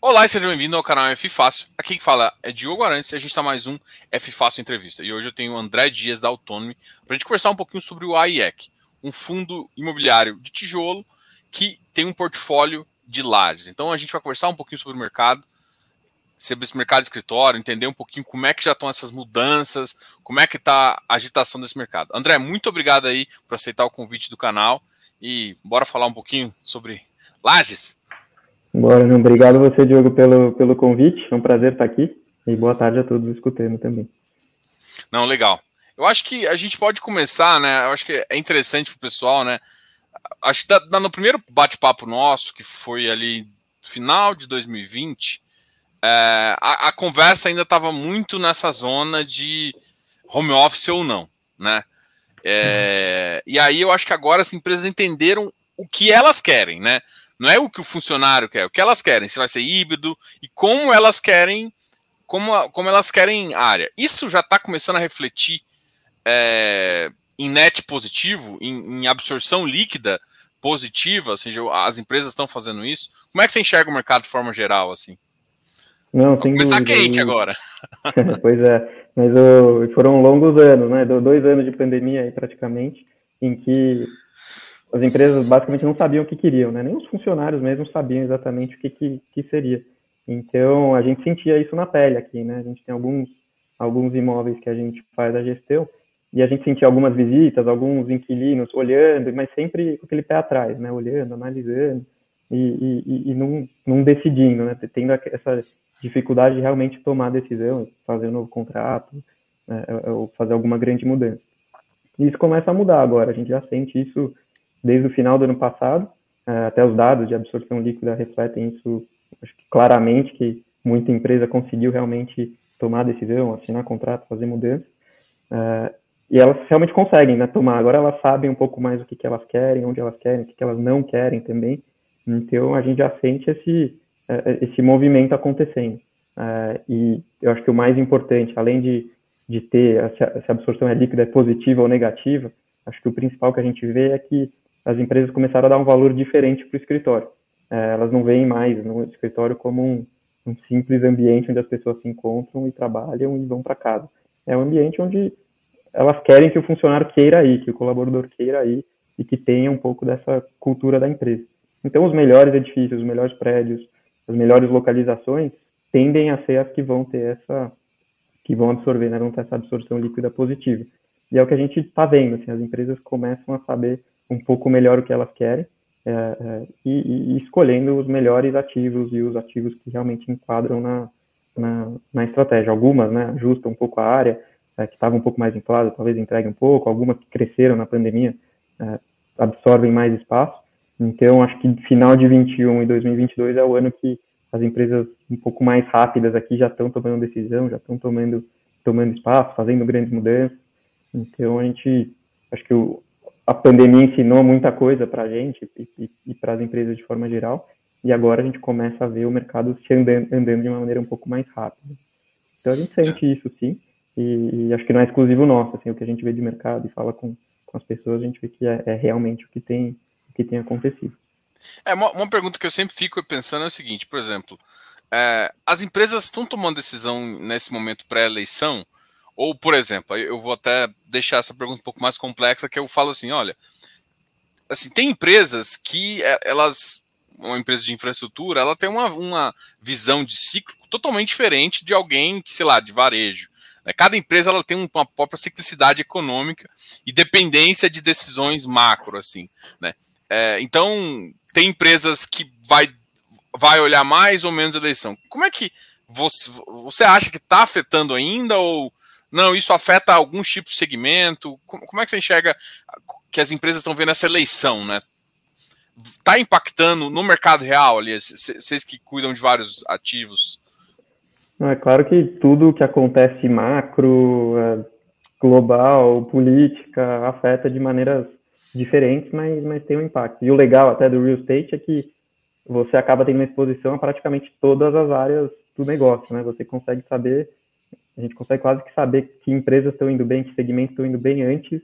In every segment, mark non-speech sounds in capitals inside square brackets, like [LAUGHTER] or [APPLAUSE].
Olá e seja bem-vindo ao canal F Fácil. Aqui quem fala é Diogo Arantes e a gente está mais um F Fácil Entrevista. E hoje eu tenho o André Dias da Autonomy para a gente conversar um pouquinho sobre o AIEC, um fundo imobiliário de tijolo que tem um portfólio de lajes. Então a gente vai conversar um pouquinho sobre o mercado, sobre esse mercado de escritório, entender um pouquinho como é que já estão essas mudanças, como é que está a agitação desse mercado. André, muito obrigado aí por aceitar o convite do canal e bora falar um pouquinho sobre lajes. Bora, obrigado a você, Diogo, pelo, pelo convite. É um prazer estar aqui e boa tarde a todos escutando também. Não, legal. Eu acho que a gente pode começar, né? Eu acho que é interessante para o pessoal, né? Acho que no primeiro bate-papo nosso, que foi ali final de 2020, é, a, a, conversa ainda estava muito nessa zona de home office ou não, né? É, uhum. E aí eu acho que agora as empresas entenderam o que elas querem, né? Não é o que o funcionário quer, é o que elas querem, se vai ser híbrido e como elas querem, como, como elas querem área. Isso já está começando a refletir é, em net positivo, em, em, absorção líquida positiva, ou seja, as empresas estão fazendo isso. Como é que você enxerga o mercado de forma geral, assim? Não, Vamos começar dúvida. quente agora. [LAUGHS] pois é, mas oh, foram longos anos, né? Dois anos de pandemia aí praticamente, em que as empresas basicamente não sabiam o que queriam, né? Nem os funcionários mesmo sabiam exatamente o que, que, que seria. Então, a gente sentia isso na pele aqui, né? A gente tem alguns, alguns imóveis que a gente faz a gestão e a gente sentia algumas visitas, alguns inquilinos olhando, mas sempre com aquele pé atrás, né? Olhando, analisando e, e, e não, não decidindo, né? Tendo essa dificuldade de realmente tomar decisão, fazer um novo contrato, né? ou fazer alguma grande mudança. E isso começa a mudar agora, a gente já sente isso desde o final do ano passado, é, até os dados de absorção líquida refletem isso acho que claramente, que muita empresa conseguiu realmente tomar decisão, assinar contrato, fazer mudança, é, e elas realmente conseguem né, tomar. Agora elas sabem um pouco mais o que, que elas querem, onde elas querem, o que, que elas não querem também, então a gente já sente esse, é, esse movimento acontecendo. e eu acho que o mais importante, além de, de ter se a absorção é líquida, é positiva ou negativa, acho que o principal que a gente vê é que as empresas começaram a dar um valor diferente para o escritório. É, elas não veem mais no escritório como um, um, simples ambiente onde as pessoas se encontram e trabalham e vão para casa. É um ambiente onde elas querem que o funcionário queira ir, que o colaborador queira ir e que tenha um pouco dessa cultura da empresa. Então, os melhores edifícios, os melhores prédios, as melhores localizações tendem a ser as que vão ter essa, que vão absorver, né, vão ter essa absorção líquida positiva. E é o que a gente está vendo, assim, as empresas começam a saber um pouco melhor o que elas querem é, é, e, e, escolhendo os melhores ativos e os ativos que realmente enquadram na, na, na estratégia. Algumas né, ajustam um pouco a área, é, que estava um pouco mais inflada, talvez entregue um pouco, algumas que cresceram na pandemia é, absorvem mais espaço. Então, acho que final de 21 e 2022 é o ano que as empresas um pouco mais rápidas aqui já estão tomando decisão, já estão tomando, tomando espaço, fazendo grandes mudanças. Então, a gente, acho que o, a pandemia ensinou muita coisa para a gente e, e, e para as empresas de forma geral, e agora a gente começa a ver o mercado se andando, andando de uma maneira um pouco mais rápida. Então a gente sente isso sim, e, e, acho que não é exclusivo nosso, assim, o que a gente vê de mercado e fala com, com as pessoas, a gente vê que é, é realmente o que tem, o que tem acontecido. É, uma, uma, pergunta que eu sempre fico pensando é o seguinte, por exemplo, é, as empresas estão tomando decisão nesse momento pré-eleição ou, por exemplo, eu vou até deixar essa pergunta um pouco mais complexa, que eu falo assim, olha, assim, tem empresas que é, elas, uma empresa de infraestrutura, ela tem uma, uma visão de ciclo totalmente diferente de alguém que, sei lá, de varejo. Né? Cada empresa ela tem uma própria ciclicidade econômica e dependência de decisões macro, assim, né? É, então, tem empresas que vai, vai olhar mais ou menos a eleição. Como é que você, você acha que está afetando ainda ou não, isso afeta alguns tipos de segmento? Como, é que você enxerga que as empresas estão vendo essa eleição, né? Está impactando no mercado real, ali, vocês que cuidam de vários ativos? É claro que tudo que acontece macro, é, global, política, afeta de maneiras diferentes, mas, mas tem um impacto. E o legal até do real estate é que você acaba tendo uma exposição a praticamente todas as áreas do negócio, né? Você consegue saber a gente consegue quase que saber que empresas estão indo bem, que segmentos estão indo bem antes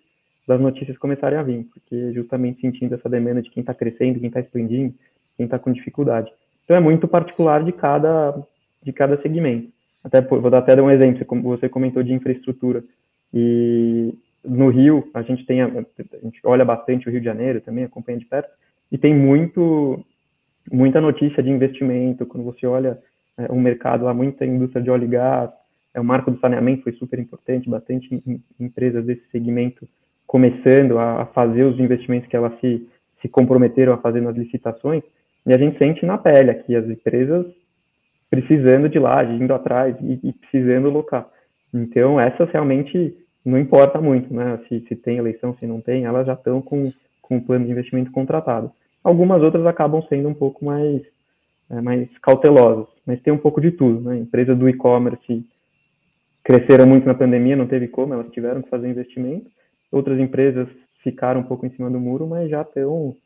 das notícias começarem a vir, porque justamente sentindo essa demanda de quem está crescendo, quem está expandindo, quem está com dificuldade. Então é muito particular de cada, de cada segmento. Até, vou dar até dar um exemplo, como você comentou de infraestrutura. E no Rio, a gente tem, a, a gente olha bastante o Rio de Janeiro também, acompanha de perto, e tem muito, muita notícia de investimento, quando você olha é, um mercado lá, muita indústria de óleo e gás, é, o marco do saneamento foi super importante, bastante empresas desse segmento começando a, a fazer os investimentos que elas se, se comprometeram a fazer nas licitações, e a gente sente na pele aqui as empresas precisando de lá, indo atrás e, e precisando locar. Então, essas realmente não importa muito, né? Se, se tem eleição, se não tem, elas já estão com, com o plano de investimento contratado. Algumas outras acabam sendo um pouco mais, é, mais cautelosas, mas tem um pouco de tudo, né? Empresas do e-commerce cresceram muito na pandemia, não teve como, elas tiveram que fazer investimento. Outras empresas ficaram um pouco em cima do muro, mas já estão.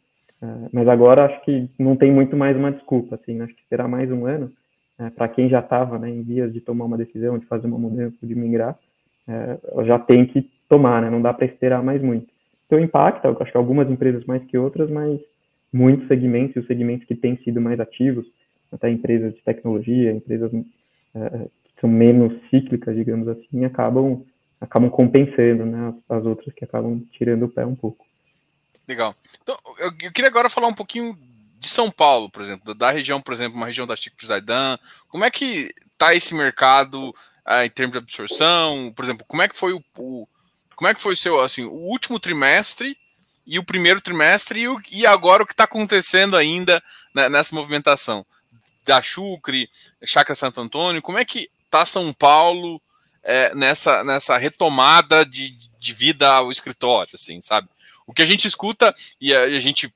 É, mas agora acho que não tem muito mais uma desculpa, assim, né? acho que será mais um ano é, para quem já estava né, em vias de tomar uma decisão, de fazer uma mudança, de migrar, é, já tem que tomar, né? Não dá para esperar mais muito. Então impacta, acho que algumas empresas mais que outras, mas muitos segmentos e os segmentos que têm sido mais ativos, até empresas de tecnologia, empresas são menos cíclicas, digamos assim, acabam acabam compensando, né? As outras que acabam tirando o pé um pouco. Legal. Então, eu, eu queria agora falar um pouquinho de São Paulo, por exemplo, da região, por exemplo, uma região da Chico Zaidan. Como é que está esse mercado ah, em termos de absorção? Por exemplo, como é que foi o, o, como é que foi o seu assim o último trimestre e o primeiro trimestre e, o, e agora o que está acontecendo ainda né, nessa movimentação da Chucre, Chácara Santo Antônio? Como é que está São Paulo é, nessa nessa retomada de, de vida ao escritório, assim, sabe? O que a gente escuta e a, a gente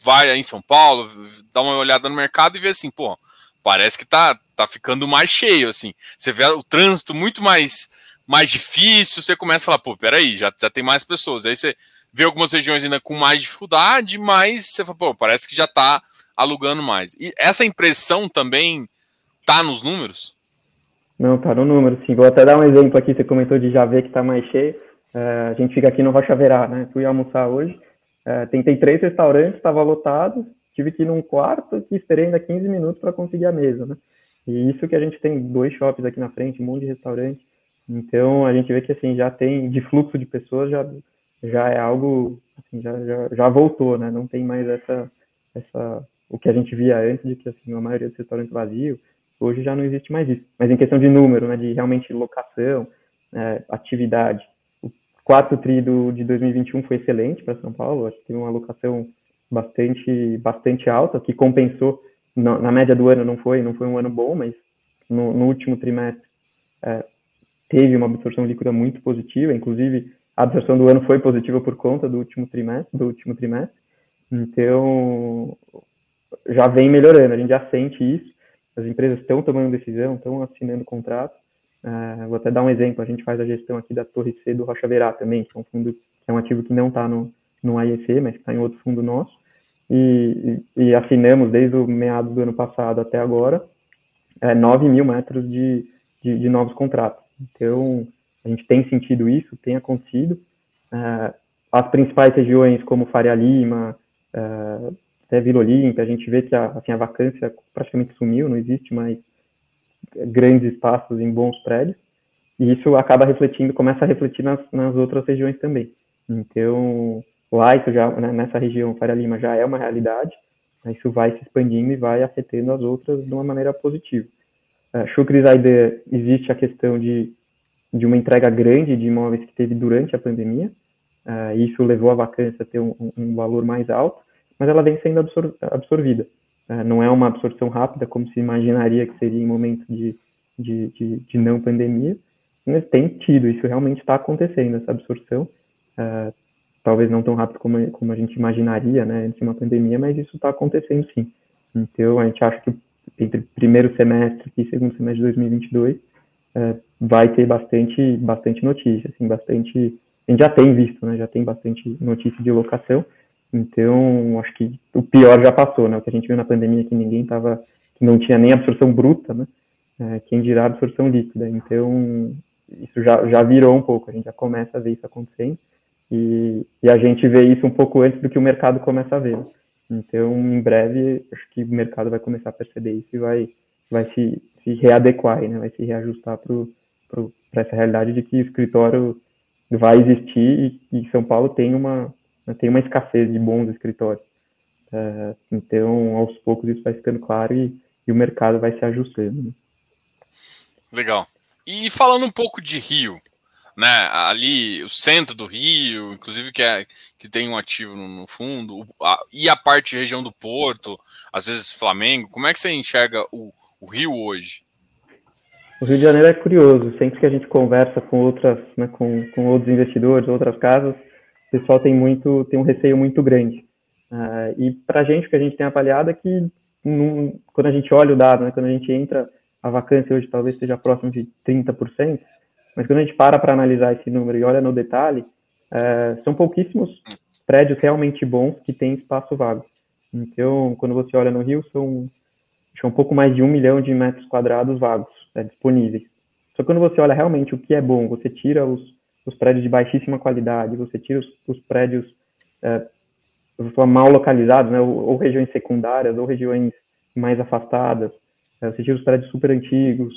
vai aí em São Paulo, dá uma olhada no mercado e vê assim, pô, parece que tá, tá ficando mais cheio, assim. Você vê o trânsito muito mais, mais difícil, você começa a falar, pô, peraí, já, já tem mais pessoas. Aí você vê algumas regiões ainda com mais dificuldade, mas você fala, pô, parece que já tá alugando mais. E essa impressão também tá nos números? Não, tá no número, sim. Vou até dar um exemplo aqui, você comentou de ver que tá mais cheio. Uh, a gente fica aqui no Rocha Verá, né? Fui almoçar hoje, é, tentei três restaurantes, estava lotado, tive que ir num quarto e esperei ainda 15 minutos para conseguir a mesa, né? E isso que a gente tem dois shoppings aqui na frente, um monte de restaurante. Então a gente vê que assim já tem de fluxo de pessoas já já é algo assim, já, já, já voltou, né? Não tem mais essa essa o que a gente via antes de que assim a maioria dos restaurantes vazios hoje já não existe mais isso. Mas em questão de número, né? De realmente locação, é, atividade, quarto tri do, de 2021 foi excelente para São Paulo, acho que teve uma alocação bastante, bastante alta, que compensou, na, na, média do ano não foi, não foi um ano bom, mas no, no último trimestre é, teve uma absorção líquida muito positiva, inclusive a absorção do ano foi positiva por conta do último trimestre, do último trimestre, então já vem melhorando, a gente já sente isso, as empresas estão tomando decisão, estão assinando contratos, Uh, vou até dar um exemplo, a gente faz a gestão aqui da Torre C do Rocha Verá também, que é um fundo, que é um ativo que não está no, no mas está em outro fundo nosso, e, e, e, assinamos desde o meados do ano passado até agora é, 9 mil metros de, de, de, novos contratos. Então, a gente tem sentido isso, tem acontecido. Uh, as principais regiões, como Faria Lima, uh, até Vila Olímpia, a gente vê que a, assim, a vacância praticamente sumiu, não existe mais grandes espaços em bons prédios, e isso acaba refletindo, começa a refletir nas, nas outras regiões também. Então, lá isso já, né, nessa região, Faria Lima já é uma realidade, isso vai se expandindo e vai afetando as outras de uma maneira positiva. Uh, existe a questão de, de uma entrega grande de imóveis que teve durante a pandemia, uh, isso levou a vacância a ter um, um valor mais alto, mas ela vem sendo absor absorvida. É, não é uma absorção rápida, como se imaginaria que seria em momentos de, de, de, de não pandemia, mas tem tido, isso realmente está acontecendo, essa absorção, uh, talvez não tão rápido como, como a gente imaginaria, né, antes de uma pandemia, mas isso está acontecendo sim. Então, a gente acha que entre primeiro semestre e segundo semestre de 2022 uh, é, vai ter bastante, bastante notícia, assim, bastante, a gente já tem visto, né, já tem bastante notícia de locação, então, acho que o pior já passou, né? O que a gente viu na pandemia que ninguém estava, que não tinha nem absorção bruta, né? É, quem dirá absorção líquida. Então, isso já, já virou um pouco, a gente já começa a ver isso acontecendo. E, e a gente vê isso um pouco antes do que o mercado começa a ver. Então, em breve, acho que o mercado vai começar a perceber isso e vai, vai se, se readequar, né? vai se reajustar para essa realidade de que o escritório vai existir e, e São Paulo tem uma, tem uma escassez de bons escritórios. É, então, aos poucos, isso vai ficando claro e, e o mercado vai se ajustando. Né? Legal. E falando um pouco de Rio, né? Ali, o centro do Rio, inclusive que, é, que tem um ativo no, no fundo, a, e a parte região do Porto, às vezes Flamengo, como é que você enxerga o, o Rio hoje? O Rio de Janeiro é curioso, sempre que a gente conversa com outras, né, com, com outros investidores, outras casas, o pessoal tem muito, tem um receio muito grande. Uh, e para a gente, o que a gente tem avaliado é que num, quando a gente olha o dado, né, quando a gente entra, a vacância hoje talvez esteja próximo de 30%, mas quando a gente para para analisar esse número e olha no detalhe, é, são pouquíssimos prédios realmente bons que têm espaço vago. Então, quando você olha no Rio, são, são um pouco mais de um milhão de metros quadrados vagos é, disponíveis. Só que quando você olha realmente o que é bom, você tira os, os prédios de baixíssima qualidade, você tira os, os prédios é, mal localizados, né, ou, ou, regiões secundárias, ou regiões mais afastadas, é, você tira os prédios super antigos,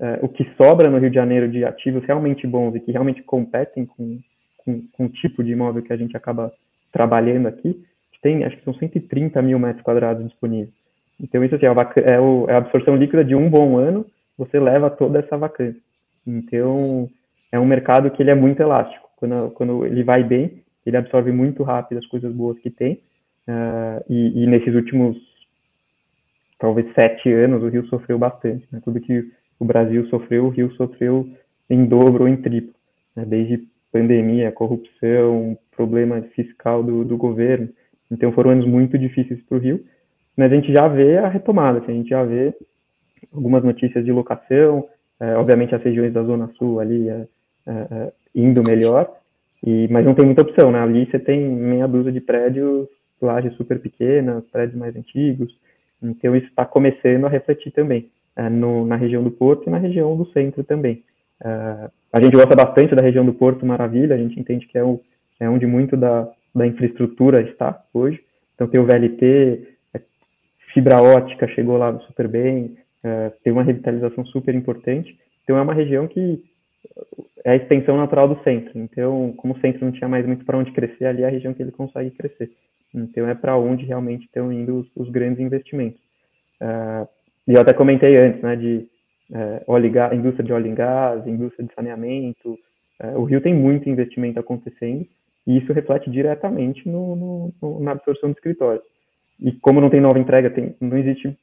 é, o que sobra no Rio de Janeiro de ativos realmente bons e que realmente competem com, com, com o tipo de imóvel que a gente acaba trabalhando aqui, tem, acho que são 130 mil metros quadrados disponíveis. Então, isso assim, é, é, o, é a absorção líquida de um bom ano, você leva toda essa vacância. Então, é um mercado que ele é muito elástico. Quando, quando ele vai bem, ele absorve muito rápido as coisas boas que tem. Uh, e, e, nesses últimos, talvez, sete anos, o Rio sofreu bastante. Né? Tudo que o Brasil sofreu, o Rio sofreu em dobro ou em triplo, né? desde pandemia, corrupção, problema fiscal do, do governo. Então foram anos muito difíceis para o Rio, mas a gente já vê a retomada, assim, a gente já vê algumas notícias de locação, é, obviamente as regiões da Zona Sul ali é, é, indo melhor, e, mas não tem muita opção, né? Ali você tem meia dúzia de prédios, lajes super pequenas, prédios mais antigos, então isso está começando a refletir também. É, no, na região do Porto e na região do centro também. Uh, a gente gosta bastante da região do Porto, maravilha, a gente entende que é, o, é onde muito da, da infraestrutura está hoje. Então tem o VLT, fibra ótica chegou lá super bem, uh, tem uma revitalização super importante. Então é uma região que é a extensão natural do centro. Então, como o centro não tinha mais muito para onde crescer, ali é a região que ele consegue crescer. Então é para onde realmente estão indo os, os grandes investimentos. Uh, e eu até comentei antes, né, de é, óleo gás, indústria de óleo e gás, indústria de saneamento. É, o Rio tem muito investimento acontecendo e isso reflete diretamente no, no, no, na absorção do escritório. E como não tem nova entrega, tem, não existe.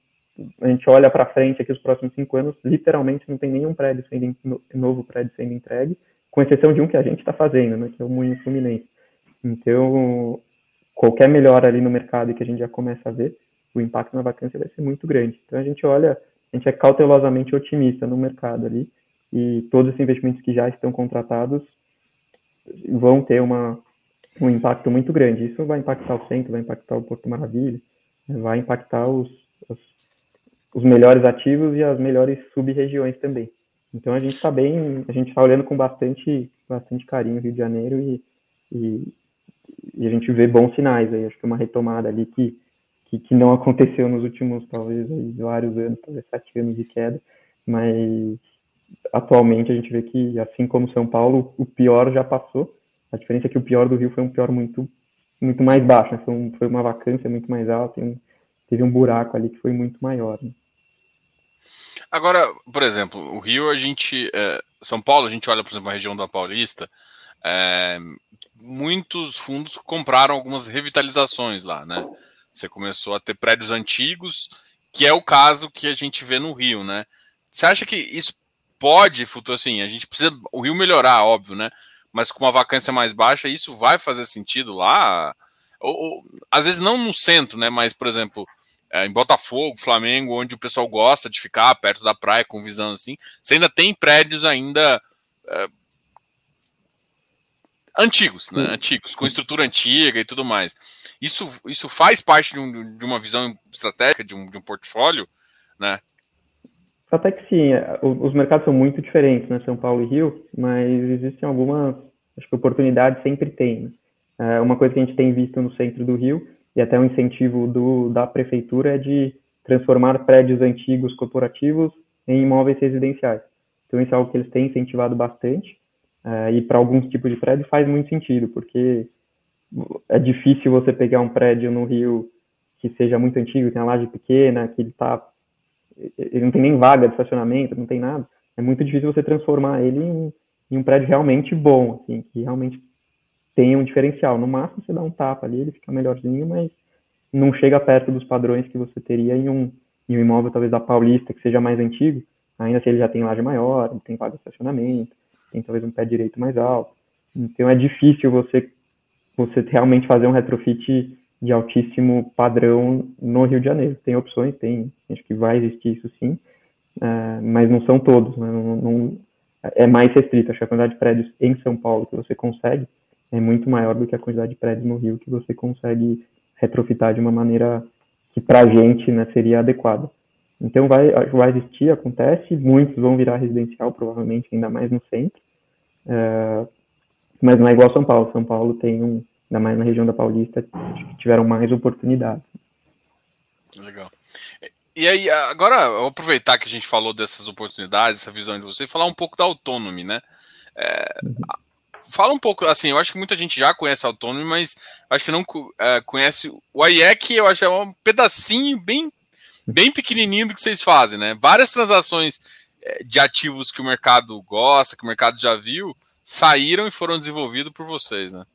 A gente olha para frente aqui os próximos cinco anos, literalmente não tem nenhum prédio sendo novo prédio sendo entregue, com exceção de um que a gente está fazendo, né, que é o Moinho Fluminense. Então, qualquer melhora ali no mercado que a gente já começa a ver, o impacto na vacância vai ser muito grande. Então a gente olha, a gente é cautelosamente otimista no mercado ali e todos os investimentos que já estão contratados vão ter uma, um impacto muito grande. Isso vai impactar o centro, vai impactar o Porto Maravilha, vai impactar os, os, os melhores ativos e as melhores sub-regiões também. Então a gente está bem, a gente está olhando com bastante, bastante carinho o Rio de Janeiro e, e, e, a gente vê bons sinais aí. Acho que uma retomada ali que que, que não aconteceu nos últimos, talvez, aí, vários anos, talvez sete anos de queda, mas atualmente a gente vê que, assim como São Paulo, o pior já passou. A diferença é que o pior do Rio foi um pior muito, muito mais baixo, né? foi, um, foi, uma vacância muito mais alta, um, teve um buraco ali que foi muito maior. Né? Agora, por exemplo, o Rio, a gente. É, São Paulo, a gente olha, por exemplo, a região da Paulista, é, muitos fundos compraram algumas revitalizações lá, né? Você começou a ter prédios antigos, que é o caso que a gente vê no Rio, né? Você acha que isso pode, futuro assim, a gente precisa o Rio melhorar, óbvio, né? Mas com uma vacância mais baixa, isso vai fazer sentido lá? Ou, ou às vezes não no centro, né? Mas, por exemplo, é, em Botafogo, Flamengo, onde o pessoal gosta de ficar perto da praia com visão assim, você ainda tem prédios ainda é, antigos, né? Antigos, com estrutura antiga e tudo mais. Isso, isso faz parte de, um, de uma visão estratégica, de um, de um portfólio, né? Até que sim, é, os mercados são muito diferentes, né, São Paulo e Rio, mas existem algumas, acho que oportunidades sempre tem. Né? É, uma coisa que a gente tem visto no centro do Rio e até um incentivo do, da prefeitura é de transformar prédios antigos corporativos em imóveis residenciais. Então, isso é algo que eles têm incentivado bastante, uh, e para alguns tipos de prédio faz muito sentido, porque é difícil você pegar um prédio no Rio que seja muito antigo, tem a laje pequena, que ele tá ele não tem nem vaga de estacionamento, não tem nada. É muito difícil você transformar ele em, em um prédio realmente bom, assim, que realmente tenha um diferencial. No máximo você dá um tapa ali, ele fica melhorzinho, mas não chega perto dos padrões que você teria em um, em um imóvel talvez da Paulista, que seja mais antigo, ainda se ele já tem laje maior, tem vaga de estacionamento, tem talvez um pé direito mais alto. Então é difícil você você realmente fazer um retrofit de altíssimo padrão no Rio de Janeiro. Tem opções, tem, acho que vai existir isso sim, uh, mas não são todos, né? não, não, é mais restrito. Acho que a quantidade de prédios em São Paulo que você consegue é muito maior do que a quantidade de prédios no Rio que você consegue retrofitar de uma maneira que para a gente né, seria adequada. Então vai, vai existir, acontece, muitos vão virar residencial, provavelmente, ainda mais no centro, uh, mas não é igual São Paulo. São Paulo tem um, ainda mais na região da Paulista, tiveram mais oportunidades. Legal. E aí, agora, eu vou aproveitar que a gente falou dessas oportunidades, essa visão de você, e falar um pouco da Autonomy, né? É, uhum. Fala um pouco, assim, eu acho que muita gente já conhece a Autonomy, mas acho que não é, conhece o IEC, eu acho que é um pedacinho bem, bem pequenininho do que vocês fazem, né? Várias transações é, de ativos que o mercado gosta, que o mercado já viu, saíram e foram desenvolvidos por vocês, né?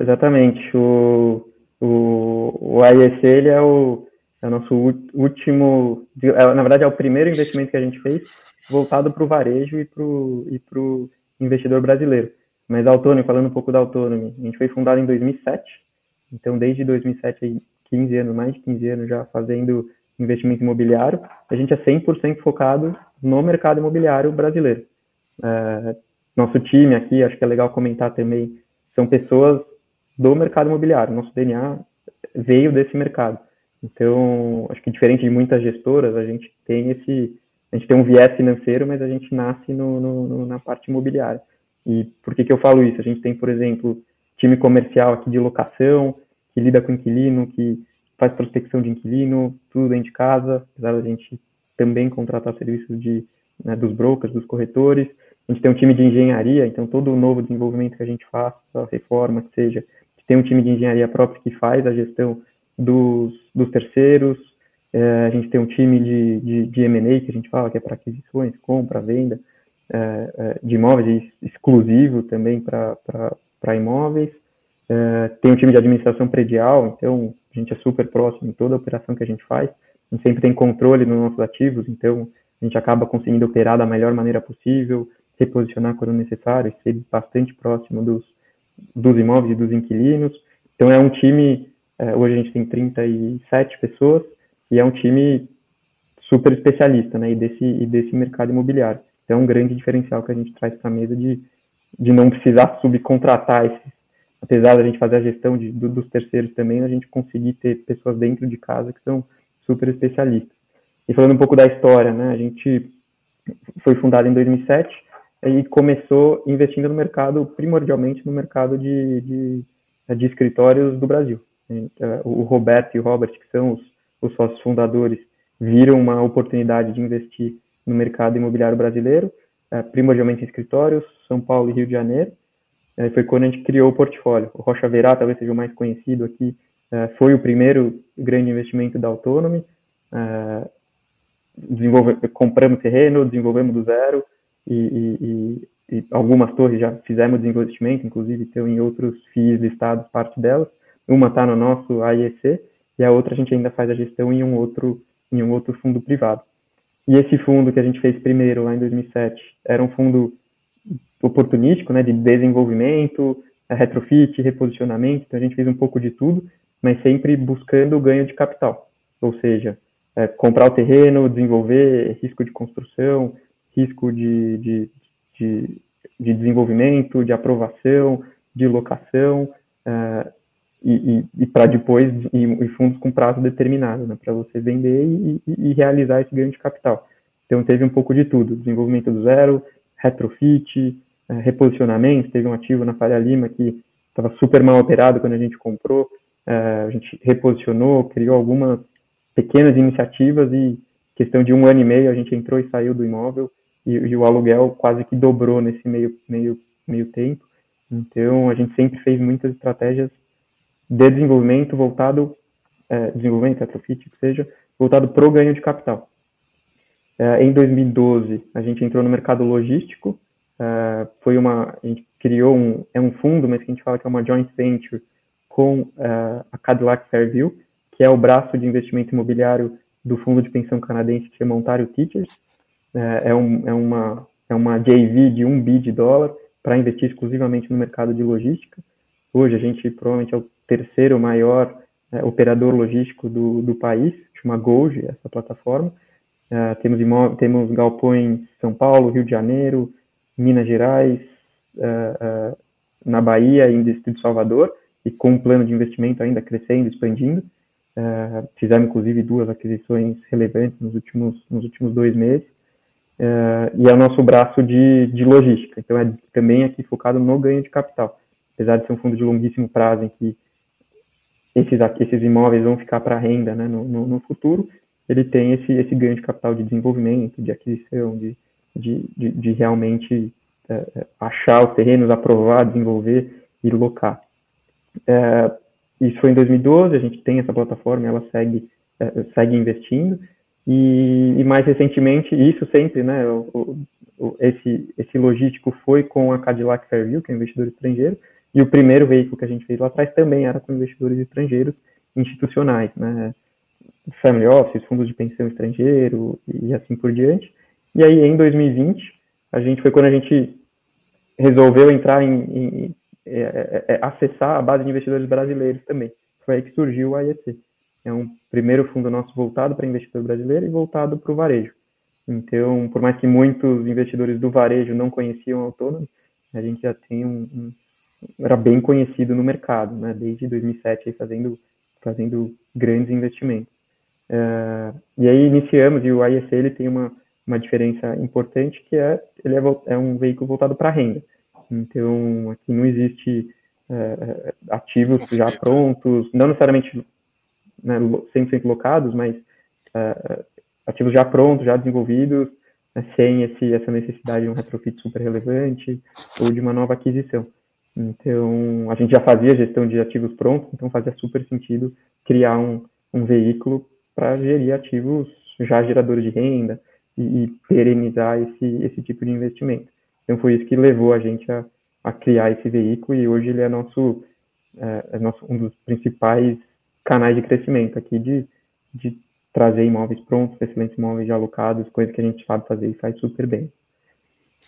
Exatamente. O, o, o IEC ele é o, é o nosso último, é, na verdade é o primeiro investimento que a gente fez voltado para o varejo e para o investidor brasileiro. Mas a Autônomo, falando um pouco da Autônomo, a gente foi fundado em 2007, então desde 2007, 15 anos, mais de 15 anos já fazendo investimento imobiliário, a gente é 100% focado no mercado imobiliário brasileiro. É, nosso time aqui, acho que é legal comentar também, são pessoas do mercado imobiliário. Nosso DNA veio desse mercado. Então, acho que diferente de muitas gestoras, a gente tem esse, a gente tem um viés financeiro, mas a gente nasce no, no, na parte imobiliária. E por que, que eu falo isso? A gente tem, por exemplo, time comercial aqui de locação, que lida com inquilino, que faz prospecção de inquilino, tudo dentro de casa, apesar da gente também contratar serviços de, né, dos brokers, dos corretores. A gente tem um time de engenharia, então todo o novo desenvolvimento que a gente faz, a reforma, que seja, tem um time de engenharia próprio que faz a gestão dos, dos terceiros, é, a gente tem um time de, de, de M&A, que a gente fala, que é para aquisições, compra, venda, é, é, de imóveis exclusivo também para imóveis, é, tem um time de administração predial, então a gente é super próximo em toda a operação que a gente faz, a gente sempre tem controle nos nossos ativos, então a gente acaba conseguindo operar da melhor maneira possível, reposicionar quando necessário, ser bastante próximo dos, dos imóveis e dos inquilinos. Então é um time, é, hoje a gente tem 37 pessoas, e é um time super especialista, né, e desse, e desse mercado imobiliário. Então é um grande diferencial que a gente traz para a mesa de, de não precisar subcontratar esses, apesar da gente fazer a gestão de, do, dos terceiros também, a gente conseguir ter pessoas dentro de casa que são super especialistas. E falando um pouco da história, né, a gente foi fundado em 2007, e começou investindo no mercado, primordialmente no mercado de, de, de escritórios do Brasil. É, o Roberto e o Robert, que são os, os sócios fundadores, viram uma oportunidade de investir no mercado imobiliário brasileiro, é, primordialmente em escritórios, São Paulo e Rio de Janeiro. É, foi quando a gente criou o portfólio. O Rocha Verá, talvez seja o mais conhecido aqui, foi o primeiro grande investimento da Autonomy. compramos terreno, desenvolvemos do zero, e, e, e, algumas torres já fizemos desinvestimento, inclusive tem em outros FIIs listados parte delas. Uma está no nosso AIEC e a outra a gente ainda faz a gestão em um outro em um outro fundo privado. E esse fundo que a gente fez primeiro lá em 2007 era um fundo oportunístico, né, de desenvolvimento, retrofit, reposicionamento. Então a gente fez um pouco de tudo, mas sempre buscando o ganho de capital, ou seja, é, comprar o terreno, desenvolver, risco de construção, risco de, de, de, de desenvolvimento, de aprovação, de locação, uh, e, e, e para depois, e, e, fundos com prazo determinado, né, para você vender e, realizar esse ganho de capital. Então, teve um pouco de tudo: desenvolvimento do zero, retrofit, uh, reposicionamento. Teve um ativo na Faria Lima que estava super mal operado quando a gente comprou, a gente reposicionou, criou algumas pequenas iniciativas e questão de um ano e meio a gente entrou e saiu do imóvel e o aluguel quase que dobrou nesse meio, meio, meio tempo. Então a gente sempre fez muitas estratégias de desenvolvimento voltado, é, desenvolvimento, retrofit, que seja, voltado para o ganho de capital. É, em 2012 a gente entrou no mercado logístico, é, foi uma, a gente criou um, é um fundo, mas que a gente fala que é uma joint venture com é, a Cadillac Fairview, que é o braço de investimento imobiliário do fundo de pensão canadense que chama Ontario Teachers. É, é, um, é, uma, é uma JV de um bi de dólar para investir exclusivamente no mercado de logística. Hoje a gente provavelmente é o terceiro maior é, operador logístico do, do país, chama Golgi, essa plataforma. É, temos, temos galpões em São Paulo, Rio de Janeiro, Minas Gerais, é, é, na Bahia e em Distrito de Salvador, e com um plano de investimento ainda crescendo, expandindo. Uh, fizemos, inclusive, duas aquisições relevantes nos últimos, nos últimos dois meses. Uh, e é o nosso braço de, de logística. Então, é também aqui focado no ganho de capital. Apesar de ser um fundo de longuíssimo prazo, em que esses, esses imóveis vão ficar para renda né, no, no, no, futuro, ele tem esse, esse ganho de capital de desenvolvimento, de aquisição, de, de, de, de realmente uh, achar os terrenos, aprovar, desenvolver e locar. Isso foi em 2012, a gente tem essa plataforma, ela segue, é, segue investindo. E, e, mais recentemente, isso sempre, né, o, o, esse, esse logístico foi com a Cadillac Fairview, que é um investidor estrangeiro, e o primeiro veículo que a gente fez lá atrás também era com investidores estrangeiros institucionais, né, family office, fundos de pensão estrangeiro e assim por diante. E aí, em 2020, a gente foi quando a gente resolveu entrar em, em é, é, é, acessar a base de investidores brasileiros também. Foi aí que surgiu o AEC. É um primeiro fundo nosso voltado para investidor brasileiro e voltado para o varejo. Então, por mais que muitos investidores do varejo não conheciam o autônomo, a gente já tem um, um era bem conhecido no mercado, né? Desde 2007 aí fazendo fazendo grandes investimentos. Uh, e aí iniciamos e o IEC ele tem uma uma diferença importante que é ele é, é um veículo voltado para renda. Então, aqui não existe é, ativos Conflito. já prontos, não necessariamente né, 100% locados, mas é, ativos já prontos, já desenvolvidos, né, sem esse, essa necessidade de um retrofit super relevante ou de uma nova aquisição. Então, a gente já fazia gestão de ativos prontos, então fazia super sentido criar um, um veículo para gerir ativos já geradores de renda e, e perenizar esse, esse tipo de investimento. Então foi isso que levou a gente a, a criar esse veículo e hoje ele é nosso, é, é nosso um dos principais canais de crescimento aqui de, de trazer imóveis prontos, excelentes imóveis já alocados, coisa que a gente sabe fazer e faz super bem.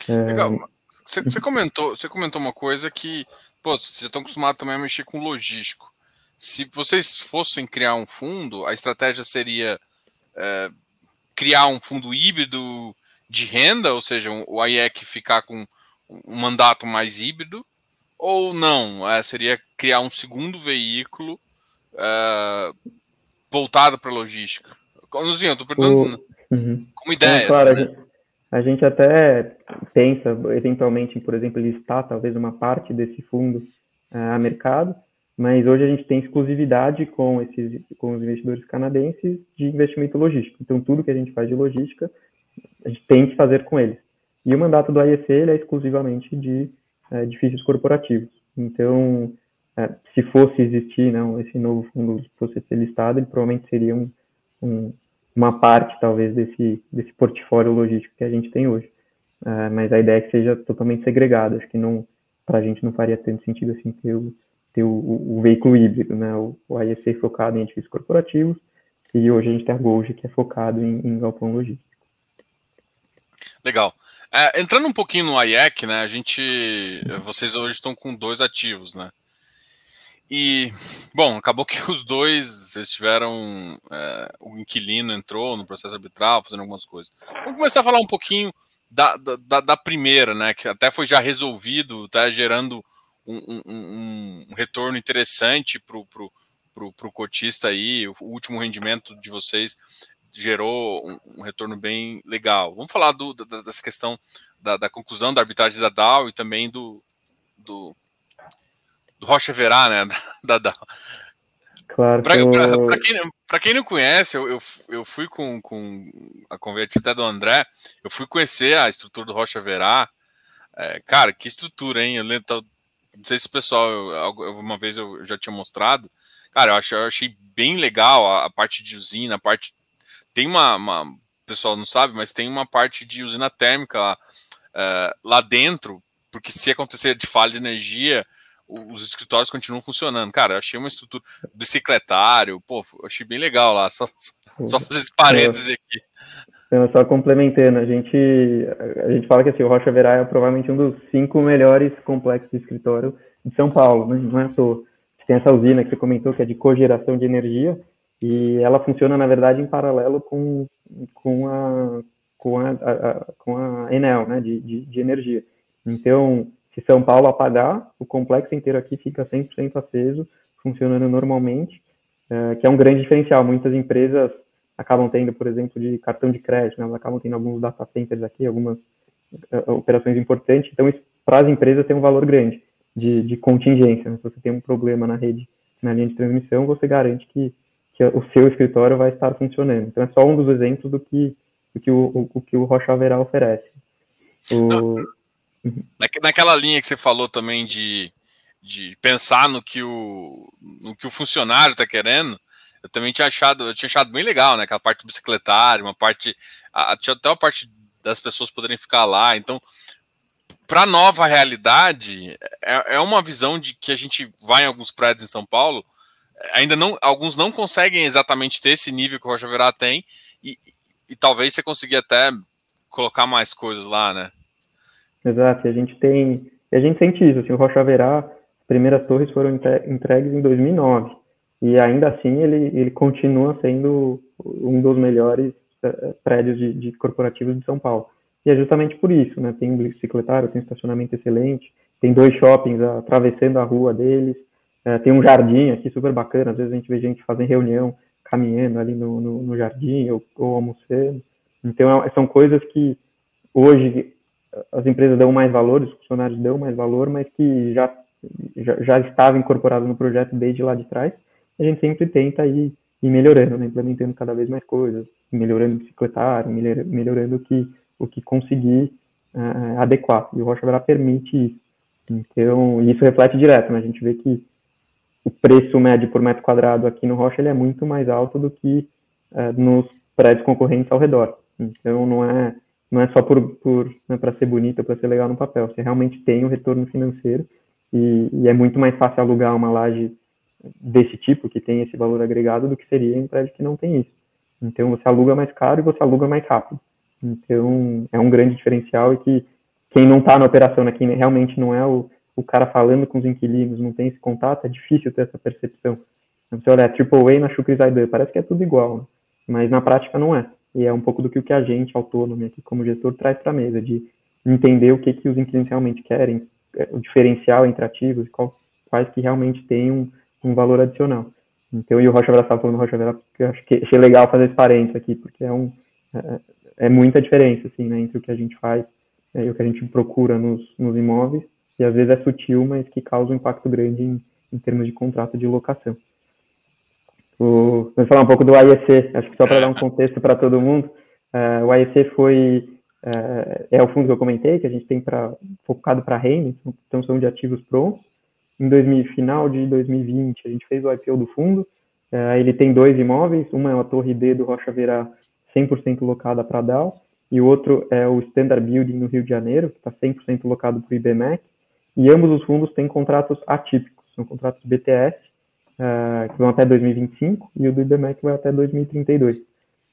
É... Legal. Você, você, comentou, você comentou uma coisa que, pô, vocês estão acostumados também a mexer com logístico. Se vocês fossem criar um fundo, a estratégia seria é, criar um fundo híbrido de renda, ou seja, o IEC ficar com um mandato mais híbrido, ou não? É, seria criar um segundo veículo é, voltado para logística? Luzinho, eu estou perguntando o... uhum. como ideia. É, claro, assim, né? A gente até pensa, eventualmente, por exemplo, listar talvez uma parte desse fundo é, a mercado, mas hoje a gente tem exclusividade com esses com os investidores canadenses de investimento logístico. Então, tudo que a gente faz de logística a gente tem que fazer com eles. E o mandato do AEC ele é exclusivamente de é, edifícios corporativos. Então, é, se fosse existir não, esse novo fundo, fosse ser listado, ele provavelmente seria um, um, uma parte, talvez, desse, desse portfólio logístico que a gente tem hoje. É, mas a ideia é que seja totalmente segregado. Acho que não, para a gente não faria tanto sentido assim ter o, ter o, o, o veículo híbrido, né? O, o focado em edifícios corporativos e hoje a gente tem a Golgi que é focado em, em galpão logístico. Legal. É, entrando um pouquinho no IEC, né? A gente. Vocês hoje estão com dois ativos, né? E, bom, acabou que [LAUGHS] os dois estiveram. É, o inquilino entrou no processo arbitral, fazendo algumas coisas. Vamos começar a falar um pouquinho da, da, da primeira, né? Que até foi já resolvido, tá gerando um, um, um, retorno interessante para o pro, pro, pro cotista aí. O último rendimento de vocês gerou um, um, retorno bem legal. Vamos falar do, da, dessa questão da, da, conclusão da arbitragem da DAO e também do, do, do Rocha Verá, né? [LAUGHS] Da, da, Claro. Para quem, quem, não conhece, eu, eu, eu, fui com, com a convite até do André, eu fui conhecer a estrutura do Rocha Verá. É, cara, que estrutura, hein? Eu lembro, não sei se o pessoal, eu, uma vez eu já tinha mostrado. Cara, eu achei, eu achei bem legal a, a, parte de usina, a parte. Tem uma, uma. O pessoal não sabe, mas tem uma parte de usina térmica lá, uh, lá dentro, porque se acontecer de falha de energia, os escritórios continuam funcionando. Cara, eu achei uma estrutura bicicletário, pô, achei bem legal lá. [LAUGHS] Só, só fazer esse parênteses aqui. Então, só complementando, a gente, a gente fala que assim, o Rocha Verá é provavelmente um dos cinco melhores complexos de escritório de São Paulo, né? não é à toa. Tem essa usina que você comentou, que é de cogeração de energia, e ela funciona, na verdade, em paralelo com, com, a, com, a, a com a Enel, né, de, de, de energia. Então, se São Paulo apagar, o complexo inteiro aqui fica 100% aceso, funcionando normalmente, é, que é um grande diferencial. Muitas empresas acabam tendo, por exemplo, de cartão de crédito, né? elas acabam tendo alguns data centers aqui, algumas uh, operações importantes, então isso para as empresas tem um valor grande de, de contingência. Né? Se você tem um problema na rede, na linha de transmissão, você garante que, que o seu escritório vai estar funcionando. Então é só um dos exemplos do que, do que o, o, o que o Rocha Verá oferece. O... Naquela linha que você falou também de, de pensar no que o, no que o funcionário está querendo, eu também tinha achado, eu tinha achado bem legal, né? Aquela parte do bicicletário, uma parte. A, tinha até a parte das pessoas poderem ficar lá. Então, para a nova realidade, é, é, uma visão de que a gente vai em alguns prédios em São Paulo. Ainda não, alguns não conseguem exatamente ter esse nível que o Rocha Verá tem, e, e talvez você consiga até colocar mais coisas lá, né? Exato, a gente tem, a gente sente isso, assim, o Rocha Verá, as primeiras torres foram entregues em 2009, e ainda assim ele, ele continua sendo um dos melhores uh, prédios de, de, corporativos de São Paulo. E é justamente por isso, né? Tem um bicicletário, tem um estacionamento excelente, tem dois shoppings atravessando a rua deles, uh, tem um jardim aqui super bacana, às vezes a gente vê gente fazendo reunião, caminhando ali no, no, no jardim ou, ou, almoçando. Então é, são coisas que hoje as empresas dão mais valor, os funcionários dão mais valor, mas que já, já, já estava incorporado no projeto desde lá de trás a gente sempre tenta ir, ir melhorando, né? implementando cada vez mais coisas, melhorando o bicicletário, melhorando o que, o que conseguir uh, adequar. E o Rocha Verá permite isso. Então, isso reflete direto, né? A gente vê que o preço médio por metro quadrado aqui no Rocha ele é muito mais alto do que uh, nos prédios concorrentes ao redor. Então, não é não é só por, por né, para ser bonito ou para ser legal no papel. Você realmente tem um retorno financeiro e, e, é muito mais fácil alugar uma laje desse tipo, que tem esse valor agregado, do que seria em prédio que não tem isso. Então, você aluga mais caro e você aluga mais rápido. Então, é um grande diferencial e que quem não está na operação, né, quem realmente não é o, o cara falando com os inquilinos, não tem esse contato, é difícil ter essa percepção. Você olha, AAA na Shukri Zaidan, parece que é tudo igual, né? mas na prática não é. E é um pouco do que o que a gente, autônomo aqui como gestor, traz para a mesa, de entender o que, que os inquilinos realmente querem, é, o diferencial entre ativos, qual, quais que realmente têm um, um valor adicional. Então, e o Rocha estava falando Rocha Vera, porque eu acho que achei legal fazer esse parênteses aqui, porque é, um, é, é, muita diferença, assim, né, entre o que a gente faz é, e o que a gente procura nos, nos imóveis, e às vezes é sutil, mas que causa um impacto grande em, em termos de contrato de locação. O, vamos falar um pouco do AIEC, acho que só para dar um contexto para todo mundo, uh, o AIEC foi, uh, é o fundo que eu comentei, que a gente tem pra, focado para REN, então são de ativos prontos, em 2000, final de 2020, a gente fez o IPO do fundo. É, ele tem dois imóveis, uma é a Torre D do Rocha Verá, 100% locada para DAO, e o outro é o Standard Building no Rio de Janeiro, que está 100% locado para o IBMEC. E ambos os fundos têm contratos atípicos, são contratos BTS, uh, é, que vão até 2025, e o do IBMEC vai até 2032. Uh,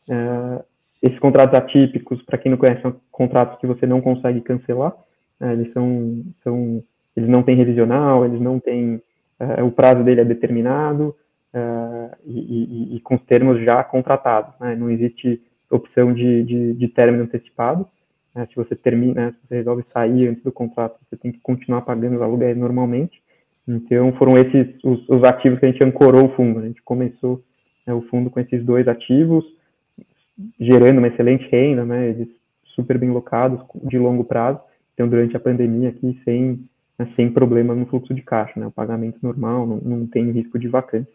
é, esses contratos atípicos, para quem não conhece, são contratos que você não consegue cancelar, uh, eles são, são eles não têm revisional, eles não têm, o prazo dele é determinado e, e, e, com os termos já contratados, né? não existe opção de, de, de término antecipado, né? se você termina, se você resolve sair antes do contrato, você tem que continuar pagando os aluguéis normalmente, então foram esses os, os ativos que a gente ancorou o fundo, a gente começou né, o fundo com esses dois ativos, gerando uma excelente renda, né, eles super bem locados, de longo prazo, então durante a pandemia aqui, sem né, sem problemas no fluxo de caixa, né? O pagamento normal, não, não tem risco de vacância.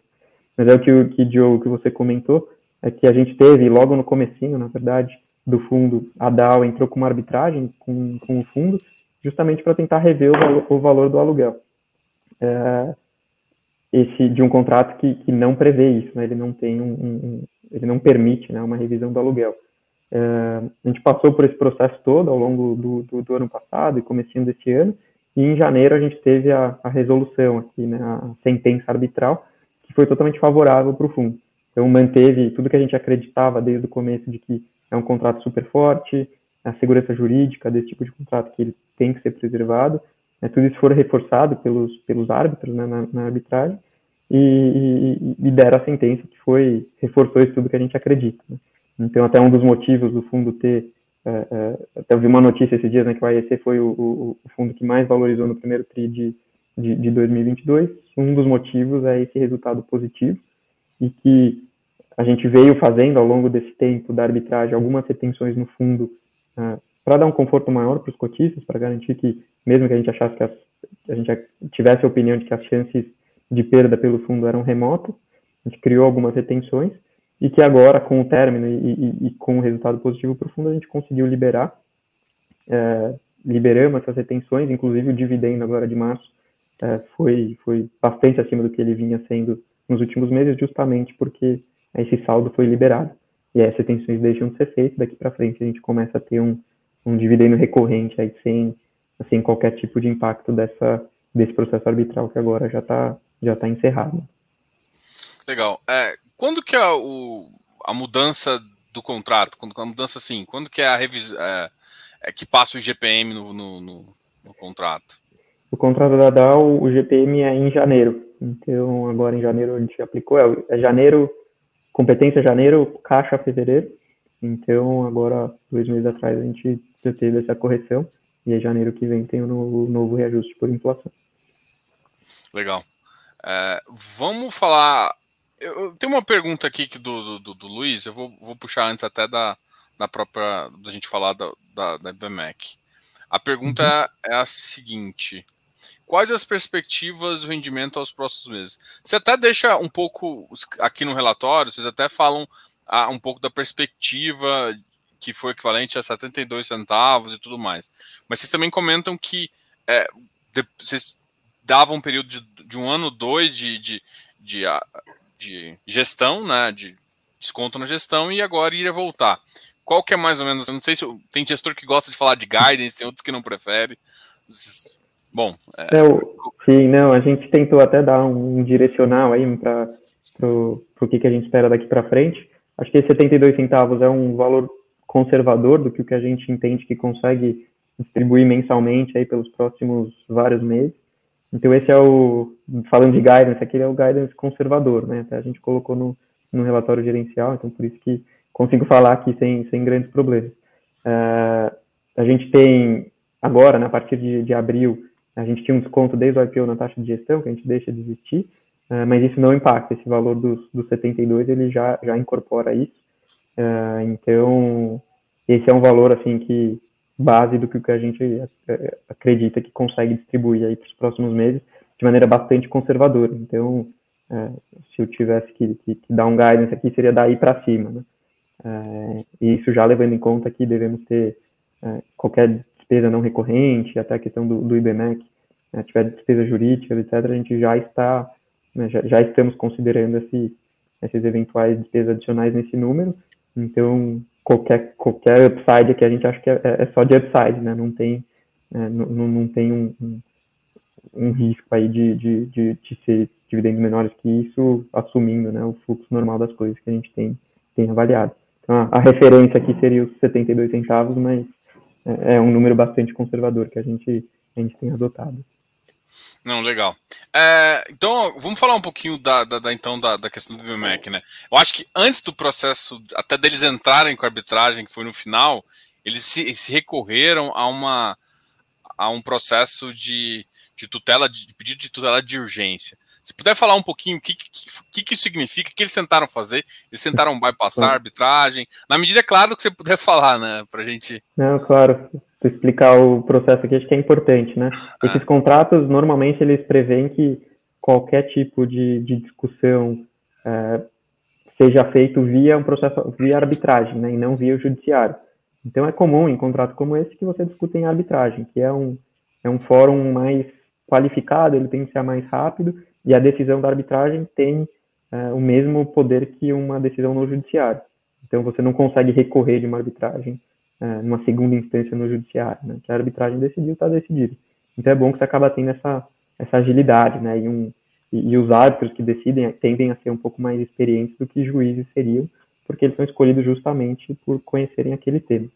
Mas é o que que, Joe, que você comentou, é que a gente teve logo no comecinho, na verdade, do fundo, a DAO entrou com uma arbitragem com, com o fundo, justamente para tentar rever o o valor do aluguel. É, esse de um contrato que, que não prevê isso, né? ele não tem um, um ele não permite né, uma revisão do aluguel. É, a gente passou por esse processo todo ao longo do, do, do, ano passado e comecinho desse ano, e em janeiro a gente teve a, a resolução aqui, né, a sentença arbitral, que foi totalmente favorável para o fundo. Então manteve tudo que a gente acreditava desde o começo de que é um contrato super forte, a segurança jurídica desse tipo de contrato que ele tem que ser preservado, né, tudo isso foi reforçado pelos, pelos árbitros né, na, na arbitragem, e, e, e, deram a sentença que foi reforçou isso tudo que a gente acredita. Né? Então, até um dos motivos do fundo ter. É, é, até eu vi uma notícia esses dias né, que o AEC foi o, o, o, fundo que mais valorizou no primeiro TRI de, de, de 2022. Um dos motivos é esse resultado positivo e que a gente veio fazendo ao longo desse tempo da arbitragem algumas retenções no fundo uh, para dar um conforto maior para os cotistas, para garantir que, mesmo que a gente achasse que as, a gente tivesse a opinião de que as chances de perda pelo fundo eram remotas, a gente criou algumas retenções e que agora, com o término e, e, e com o resultado positivo para o fundo, a gente conseguiu liberar, é, liberamos essas retenções, inclusive o dividendo agora de março é, foi, foi bastante acima do que ele vinha sendo nos últimos meses, justamente porque esse saldo foi liberado. E essas retenções deixam de ser feitas, daqui para frente a gente começa a ter um, um dividendo recorrente aí sem, sem qualquer tipo de impacto dessa, desse processo arbitral que agora já está já tá encerrado. Legal. É, quando que a, o, a mudança do contrato, quando a mudança assim, quando que é a revisão, é, é, que passa o GPM no, no, no, no, contrato? O contrato da DAO, o GPM é em janeiro. Então, agora em janeiro a gente aplicou, é, é janeiro, competência janeiro, caixa fevereiro. Então, agora, dois meses atrás, a gente já teve essa correção. E em janeiro que vem tem o novo, novo reajuste por inflação. Legal. É, vamos falar eu tenho uma pergunta aqui do, do, do Luiz, eu vou, vou, puxar antes até da, da própria. da gente falar da, da, da IBMEC. A pergunta uhum. é a seguinte: quais as perspectivas do rendimento aos próximos meses? Você até deixa um pouco aqui no relatório, vocês até falam ah, um pouco da perspectiva que foi equivalente a 72 centavos e tudo mais. Mas vocês também comentam que é, de, vocês davam um período de, de um ano, dois de, de, de de gestão, né, de desconto na gestão e agora iria voltar. Qual que é mais ou menos, eu não sei se tem gestor que gosta de falar de guidance, tem outros que não prefere. Bom, é... Eu, sim, não, a gente tentou até dar um direcional aí para o que, que a gente espera daqui para frente. Acho que 72 centavos é um valor conservador do que o que a gente entende que consegue distribuir mensalmente aí pelos próximos vários meses. Então esse é o, falando de guidance, aquele é o guidance conservador, né? Até a gente colocou no, no relatório gerencial, então por isso que consigo falar aqui sem, sem grandes problemas. Uh, a gente tem agora, né, a partir de, de abril, a gente tinha um desconto desde o IPO na taxa de gestão, que a gente deixa de existir, uh, mas isso não impacta, esse valor dos, dos 72 ele já, já incorpora isso. Uh, então, esse é um valor assim que base do que a gente é, acredita que consegue distribuir aí para os próximos meses de maneira bastante conservadora. Então, é, se eu tivesse que, que, que, dar um guidance aqui, seria daí para cima. Né? É, isso já levando em conta que devemos ter é, qualquer despesa não recorrente, até a questão do, do IBMEC, né, tiver despesa jurídica, etc., a gente já está, né, já, já, estamos considerando esse, esses eventuais despesas adicionais nesse número. Então, qualquer, qualquer upside que a gente acha que é, é só de upside, né? Não tem, é, não, não tem um, um, um, risco aí de, de, de, de ser dividendos menores que isso, assumindo né, o fluxo normal das coisas que a gente tem, tem avaliado. Então, a, a referência aqui seria os 72 centavos, mas é, é um número bastante conservador que a gente, a gente tem adotado. Não, legal. É, então, vamos falar um pouquinho da, da, da então da, da, questão do BMEC, né? Eu acho que antes do processo, até deles entrarem com a arbitragem, que foi no final, eles se, se recorreram a uma a um processo de, de tutela, de, de pedido de tutela de urgência. Se puder falar um pouquinho o que, que, que, isso significa, o que eles tentaram fazer, eles tentaram bypassar a [LAUGHS] arbitragem, na medida, é claro, que você puder [LAUGHS] falar, né, pra gente... Não, claro explicar o processo aqui, acho que é importante, né? Ah. Esses contratos, normalmente, eles prevêem que qualquer tipo de, de discussão é, seja feito via um processo, via arbitragem, né, e não via o judiciário. Então é comum em contrato como esse que você discute em arbitragem, que é um, é um fórum mais qualificado, ele tem que ser mais rápido, e a decisão da arbitragem tem é, o mesmo poder que uma decisão no judiciário. Então você não consegue recorrer de uma arbitragem é, numa segunda instância no judiciário, né? Que a arbitragem decidiu, está decidido. Então é bom que você acaba tendo essa, essa agilidade, né? E, um, e, e, os árbitros que decidem tendem a ser um pouco mais experientes do que juízes seriam, porque eles são escolhidos justamente por conhecerem aquele tema.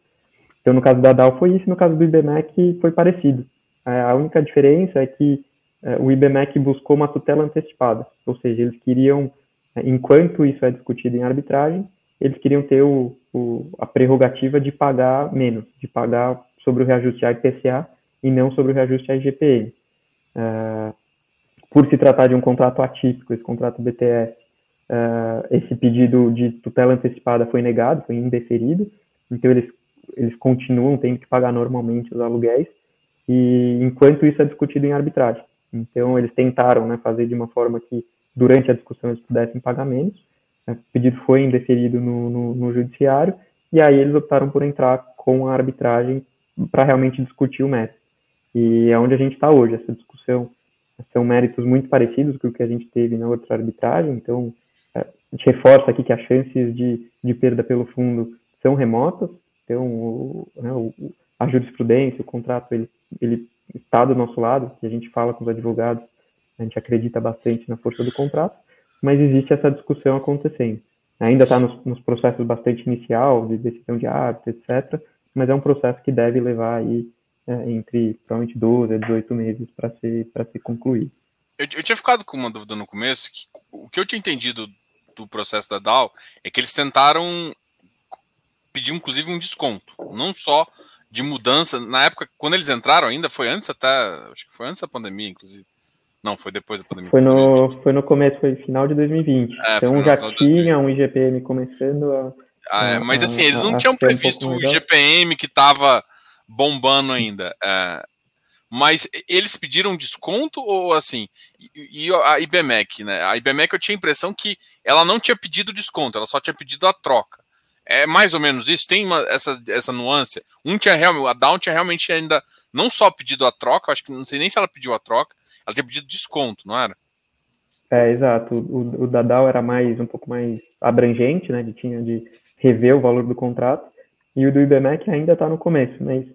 Então no caso da DAO foi isso, no caso do IBMEC foi parecido. É, a única diferença é que é, o IBMEC buscou uma tutela antecipada, ou seja, eles queriam, é, enquanto isso é discutido em arbitragem, eles queriam ter o, o, a prerrogativa de pagar menos, de pagar sobre o reajuste IPCA e não sobre o reajuste IGPM. Uh, por se tratar de um contrato atípico, esse contrato BTS, uh, esse pedido de tutela antecipada foi negado, foi indeferido, então eles, eles continuam tendo que pagar normalmente os aluguéis, e enquanto isso é discutido em arbitragem. Então, eles tentaram né, fazer de uma forma que, durante a discussão, eles pudessem pagar menos. O pedido foi indeferido no, no, no judiciário, e aí eles optaram por entrar com a arbitragem para realmente discutir o mérito. E é onde a gente está hoje. Essa discussão são méritos muito parecidos com o que a gente teve na outra arbitragem, então é, a gente reforça aqui que as chances de, de perda pelo fundo são remotas, então o, né, o, a jurisprudência, o contrato, ele, ele está do nosso lado, que a gente fala com os advogados, a gente acredita bastante na força do contrato, mas existe essa discussão acontecendo. Ainda está nos, nos, processos bastante inicial, de decisão de hábito, etc., mas é um processo que deve levar aí é, entre provavelmente 12 a 18 meses para ser, ser concluído. Eu, eu, tinha ficado com uma dúvida no começo, que o que eu tinha entendido do processo da DAO é que eles tentaram pedir, inclusive, um desconto, não só de mudança. Na época, quando eles entraram ainda, foi antes até. Acho que foi antes da pandemia, inclusive. Não, foi depois da pandemia. Foi no, foi no começo, foi final de 2020. É, então já tinha um IGPM começando a. Ah, é, mas assim, eles não tinham previsto um o IGPM que estava bombando ainda. É, mas eles pediram desconto ou assim? E, e a IBMEC, né? A IBMEC eu tinha a impressão que ela não tinha pedido desconto, ela só tinha pedido a troca. É mais ou menos isso? Tem uma, essa, essa nuance? Um tinha realmente, a Down tinha realmente ainda não só pedido a troca, acho que não sei nem se ela pediu a troca, ela tinha pedido desconto, não era? É, exato. O, o da Dow era mais um pouco mais abrangente, né? Tinha de rever o valor do contrato. E o do IBMEC ainda está no começo, mas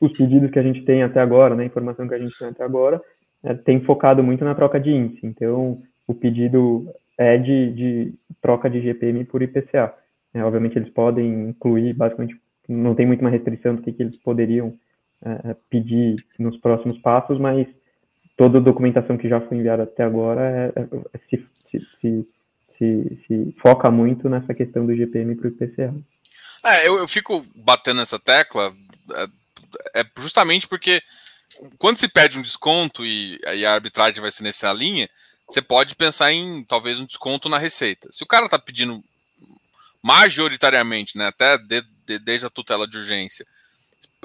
os pedidos que a gente tem até agora, né, a informação que a gente tem até agora, é, tem focado muito na troca de índice. Então, o pedido é de, de troca de GPM por IPCA. É, obviamente eles podem incluir, basicamente, não tem muita restrição do que, que eles poderiam é, é, pedir nos próximos passos, mas toda a documentação que já foi enviada até agora é, é, é se, se, se, se, foca muito nessa questão do GPM para o IPCA. É, eu, eu fico batendo nessa tecla é justamente porque quando se pede um desconto e, e a arbitragem vai ser nessa linha, você pode pensar em talvez um desconto na receita. Se o cara está pedindo majoritariamente, né, até de, de, desde a tutela de urgência,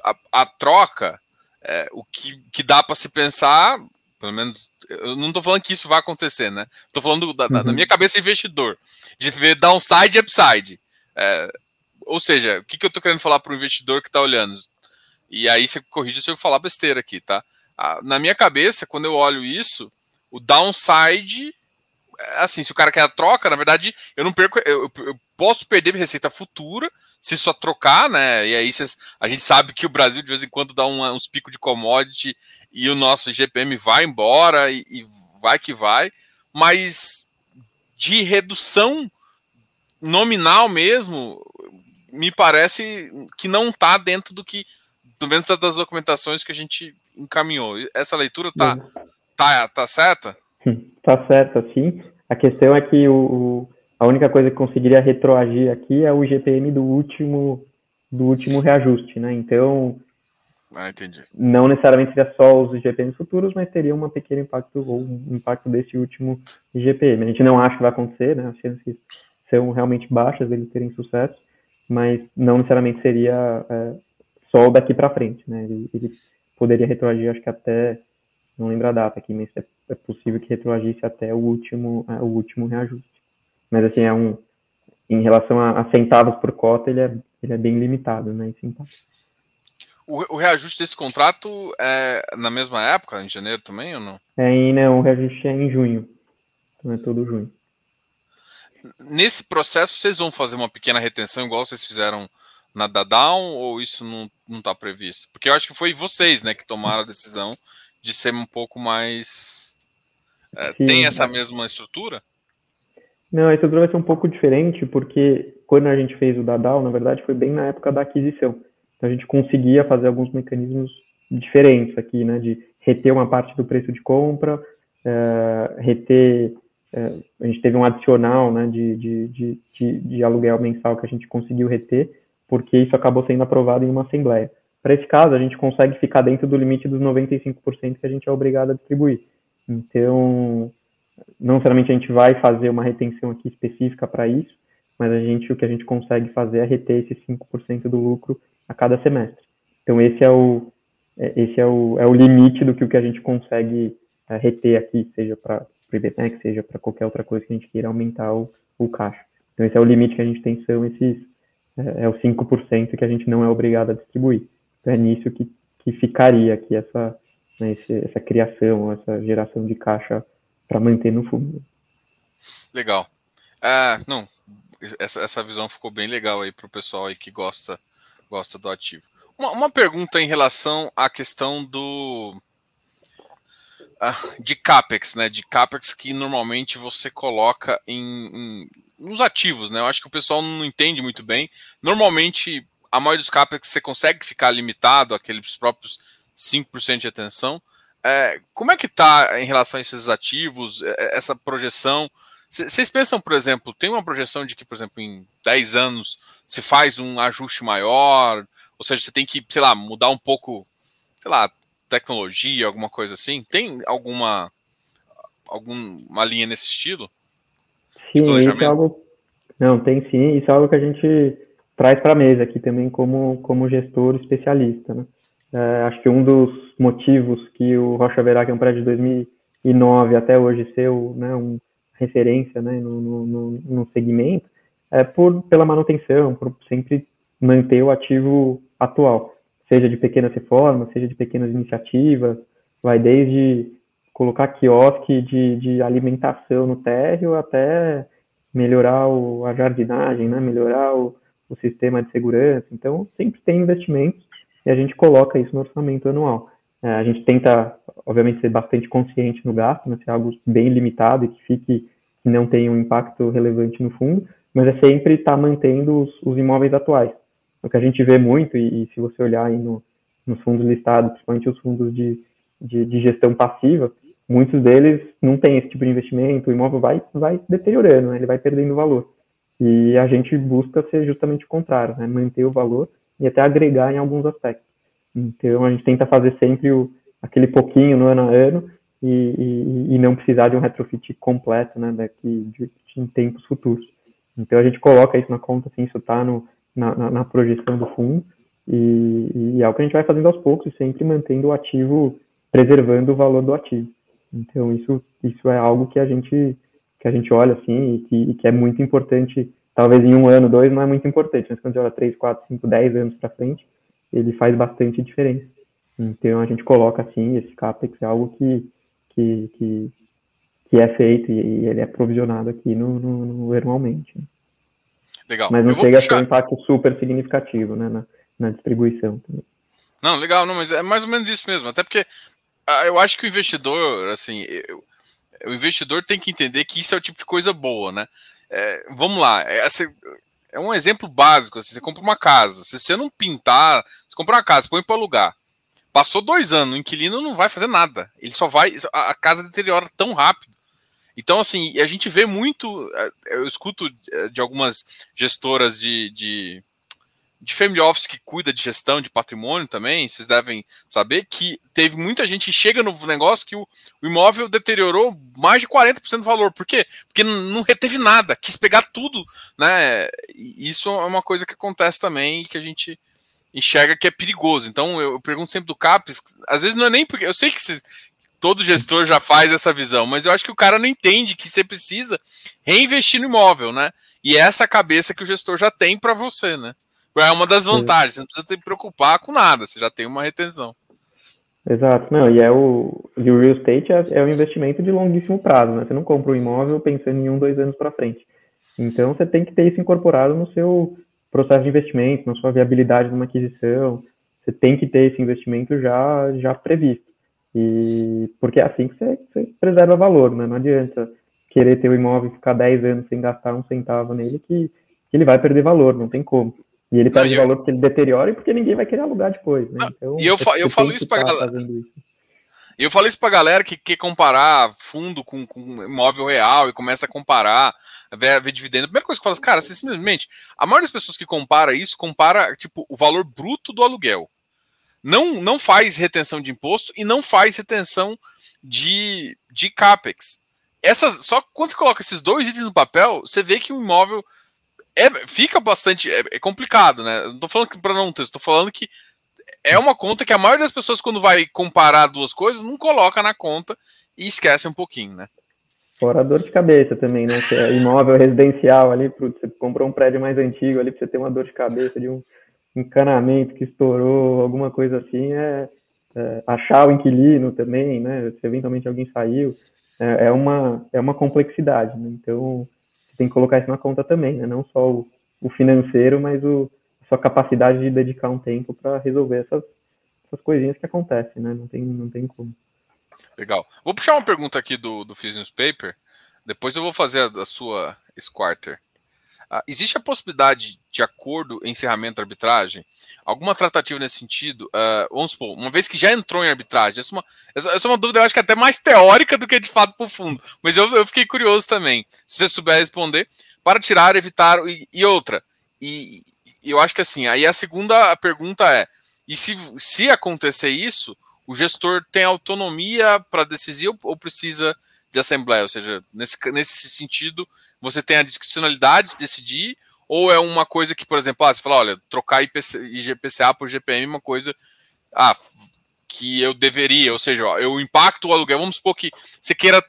a, a troca, é, o que, que dá para se pensar, pelo menos, eu não estou falando que isso vai acontecer, né? Estou falando da, uhum. da, minha cabeça investidor, de ver downside e upside. É, ou seja, o que, que eu estou querendo falar para o investidor que está olhando? E aí você corrige se eu falar besteira aqui, tá? Na minha cabeça, quando eu olho isso, o downside assim, se o cara quer a troca, na verdade, eu não perco, eu, eu posso perder receita futura se só trocar, né? E aí cês, a gente sabe que o Brasil de vez em quando dá um, uns picos de commodity e o nosso GPM vai embora e, e vai que vai, mas de redução nominal mesmo, me parece que não está dentro do que, pelo menos das documentações que a gente encaminhou. Essa leitura tá, tá, tá certa? Tá certo, assim. A questão é que o, a única coisa que conseguiria retroagir aqui é o GPM do último do último reajuste, né? Então, ah, entendi. não necessariamente seria só os GPMs futuros, mas teria um pequeno impacto ou um impacto desse último GPM. A gente não acha que vai acontecer, né? As chances são realmente baixas deles terem sucesso, mas não necessariamente seria é, só daqui para frente, né? Ele, ele, poderia retroagir, acho que até não lembro a data aqui, mas é, é possível que retroagisse até o último, é, o último reajuste. Mas assim, é um, em relação a, a centavos por cota, ele é, ele é bem limitado, né? Em centavos. O, o, reajuste desse contrato é na mesma época, em janeiro também ou não? É, em, né, o reajuste é em junho. Então é todo junho. Nesse processo, vocês vão fazer uma pequena retenção, igual vocês fizeram na Dadown, ou isso não está previsto? Porque eu acho que foi vocês né, que tomaram a decisão de ser um pouco mais. É, Sim, tem essa mesma estrutura? Não, a estrutura vai ser um pouco diferente, porque quando a gente fez o Dadal, na verdade, foi bem na época da aquisição. Então a gente conseguia fazer alguns mecanismos diferentes aqui, né? De reter uma parte do preço de compra, é, reter. É, a gente teve um adicional né, de, de, de, de, de aluguel mensal que a gente conseguiu reter, porque isso acabou sendo aprovado em uma assembleia. Para esse caso, a gente consegue ficar dentro do limite dos 95% que a gente é obrigado a distribuir. Então, não necessariamente a gente vai fazer uma retenção aqui específica para isso, mas a gente, o que a gente consegue fazer é reter esses 5% do lucro a cada semestre. Então esse é o, é, esse é o, é o limite do que o que a gente consegue é, reter aqui, seja para o IBMEC, seja para qualquer outra coisa que a gente queira aumentar o, o caixa. Então esse é o limite que a gente tem, são esses, é, é o 5% que a gente não é obrigado a distribuir. É nisso que, que ficaria aqui essa, né, esse, essa criação, essa geração de caixa para manter no fundo. Legal. Ah, não, essa, essa visão ficou bem legal aí para o pessoal aí que gosta, gosta do ativo. Uma, uma pergunta em relação à questão do ah, de capex, né? De capex que normalmente você coloca em, em, nos ativos, né? Eu acho que o pessoal não entende muito bem. Normalmente, a maioria dos capex você consegue ficar limitado àqueles próprios 5% de atenção. É, como é que está em relação a esses ativos, é, é, essa projeção? Vocês pensam, por exemplo, tem uma projeção de que, por exemplo, em 10 anos se faz um ajuste maior, ou seja, você tem que, sei lá, mudar um pouco, sei lá, tecnologia, alguma coisa assim? Tem alguma alguma linha nesse estilo? Sim, isso é algo. Não, tem sim, isso é algo que a gente traz para a mesa aqui também como, como gestor especialista, né? É, acho que um dos motivos que o Rocha Verá, que é um prédio de 2009 até hoje ser né, uma referência né, no, no, no, segmento, é por, pela manutenção, por sempre manter o ativo atual, seja de pequenas reformas, seja de pequenas iniciativas, vai desde colocar quiosque de, de alimentação no térreo até melhorar o, a jardinagem, né, melhorar o, o sistema de segurança. Então, sempre tem investimentos e a gente coloca isso no orçamento anual. É, a gente tenta, obviamente, ser bastante consciente no gasto, né, ser algo bem limitado e que fique, que não tenha um impacto relevante no fundo, mas é sempre estar tá mantendo os, os, imóveis atuais. O que a gente vê muito, e, e se você olhar aí no, nos fundos listados, principalmente os fundos de, de, de, gestão passiva, muitos deles não têm esse tipo de investimento, o imóvel vai, vai deteriorando, né, ele vai perdendo valor. E a gente busca ser justamente o contrário, né, manter o valor e até agregar em alguns aspectos. Então a gente tenta fazer sempre o, aquele pouquinho no ano a ano e, e, e não precisar de um retrofit completo, né, daqui de, em tempos futuros. Então a gente coloca isso na conta, assim, isso está na, na, na, projeção do fundo e, e, é o que a gente vai fazendo aos poucos, sempre mantendo o ativo, preservando o valor do ativo. Então isso, isso é algo que a gente que a gente olha assim e que, e que é muito importante talvez em um ano, dois, não é muito importante, mas quando você olha três, quatro, cinco, dez anos para frente, ele faz bastante diferença. Então a gente coloca assim, esse CAPEX é algo que, que, que, que é feito e, ele é provisionado aqui no, no, no anualmente. Legal. Mas não chega puxar... a ter um impacto super significativo né, na, na distribuição também. Não, legal, não, mas é mais ou menos isso mesmo. Até porque ah, eu acho que o investidor, assim, eu, o investidor tem que entender que isso é o tipo de coisa boa, né? É, vamos lá, essa é, é um exemplo básico. Assim, você compra uma casa, se você não pintar, você compra uma casa, põe para alugar. Passou dois anos, o inquilino não vai fazer nada. Ele só vai. A casa deteriora tão rápido. Então, assim, a gente vê muito. É, eu escuto é, de algumas gestoras de, de de family office que cuida de gestão de patrimônio também, vocês devem saber que teve muita gente que chega no negócio que o, o imóvel deteriorou mais de 40% do valor. Por quê? Porque não reteve nada, quis pegar tudo, né? E isso é uma coisa que acontece também que a gente enxerga que é perigoso. Então eu, eu pergunto sempre do CAPES, às vezes não é nem porque eu sei que vocês todo gestor já faz essa visão, mas eu acho que o cara não entende que você precisa reinvestir no imóvel, né? E é essa cabeça que o gestor já tem para você, né? É uma das vantagens, você não precisa se preocupar com nada, você já tem uma retenção. Exato, não, e é o, e o real estate é, é um investimento de longuíssimo prazo, né? Você não compra um imóvel pensando em um, dois anos para frente. Então você tem que ter isso incorporado no seu processo de investimento, na sua viabilidade de uma aquisição. Você tem que ter esse investimento já, já previsto. E porque é assim que você, você preserva valor, né? Não adianta querer ter o imóvel e ficar 10 anos sem gastar um centavo nele que, que ele vai perder valor, não tem como. E ele perde não, valor eu... porque ele deteriora e porque ninguém vai querer alugar depois. Né? Então, e eu, fa eu falo isso para galera. Eu falo isso pra galera que quer comparar fundo com, com imóvel real e começa a comparar, ver, ver dividendo. A primeira coisa que eu falo, cara, simplesmente, a maioria das pessoas que compara isso, compara, tipo, o valor bruto do aluguel. Não, não faz retenção de imposto e não faz retenção de, de CAPEX. Essas, só quando você coloca esses dois itens no papel, você vê que o imóvel é, fica bastante é, é complicado, né? Não tô falando para não ter, estou falando que é uma conta que a maioria das pessoas, quando vai comparar duas coisas, não coloca na conta e esquece um pouquinho, né? Fora a dor de cabeça também, né? Que é imóvel residencial ali, você comprou um prédio mais antigo ali, pra você ter uma dor de cabeça de um encanamento que estourou, alguma coisa assim, é, é achar o inquilino também, né? Se eventualmente alguém saiu, é, é uma, é uma complexidade, né? Então, tem que colocar isso na conta também, né? Não só o, o financeiro, mas o, sua capacidade de dedicar um tempo para resolver essas, essas coisinhas que acontecem, né? Não tem, não tem como. Legal. Vou puxar uma pergunta aqui do, do Fizz Newspaper. Depois eu vou fazer a, a sua Squarter. Uh, existe a possibilidade de acordo encerramento da arbitragem? Alguma tratativa nesse sentido? Uh, vamos supor, uma vez que já entrou em arbitragem, essa é, uma, essa, essa é uma dúvida, eu acho que até mais teórica do que de fato profundo, mas eu, eu fiquei curioso também. Se você souber responder, para tirar, evitar e, e outra. E, eu acho que assim, aí a segunda pergunta é: e se, se acontecer isso, o gestor tem autonomia para decidir ou precisa de assembleia? Ou seja, nesse, nesse sentido, você tem a discricionalidade de decidir, ou é uma coisa que, por exemplo, ah, você fala, olha, trocar IPC, IGPCA por GPM é uma coisa ah, que eu deveria, ou seja, eu impacto o aluguel. Vamos supor que você queira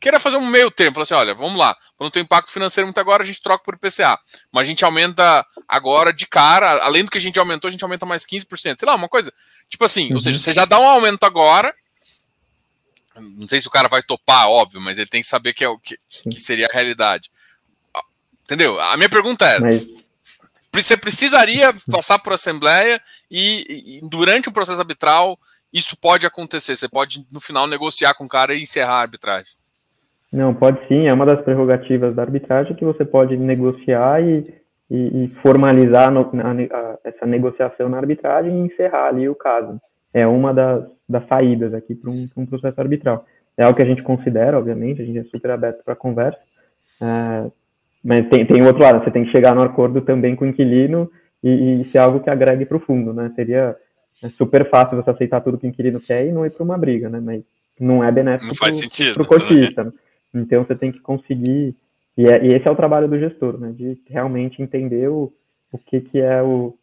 queira fazer um meio termo, falar assim, olha, vamos lá, para não ter impacto financeiro muito agora, a gente troca por IPCA, mas a gente aumenta agora de cara, além do que a gente aumentou, a gente aumenta mais 15%, sei lá, uma coisa, tipo assim, uhum. ou seja, você já dá um aumento agora, não sei se o cara vai topar, óbvio, mas ele tem que saber que, é o, que, que seria a realidade. Entendeu? A minha pergunta é, mas... você precisaria passar por assembleia e, e durante o processo arbitral isso pode acontecer, você pode no final negociar com o cara e encerrar a arbitragem. Não, pode sim, é uma das prerrogativas da arbitragem que você pode negociar e, e, e formalizar no, a, a, essa negociação na arbitragem e encerrar ali o caso. É uma das, das saídas aqui para um, um, processo arbitral. É algo que a gente considera, obviamente, a gente é super aberto para conversa, é, mas tem, tem o outro lado, você tem que chegar no acordo também com o inquilino e, e ser algo que agregue para o fundo, né? Seria é super fácil você aceitar tudo que o inquilino quer e não ir para uma briga, né? Mas não é benéfico para o cotista. Né? Então você tem que conseguir, e, é, e, esse é o trabalho do gestor, né, de realmente entender o, o que, que é o,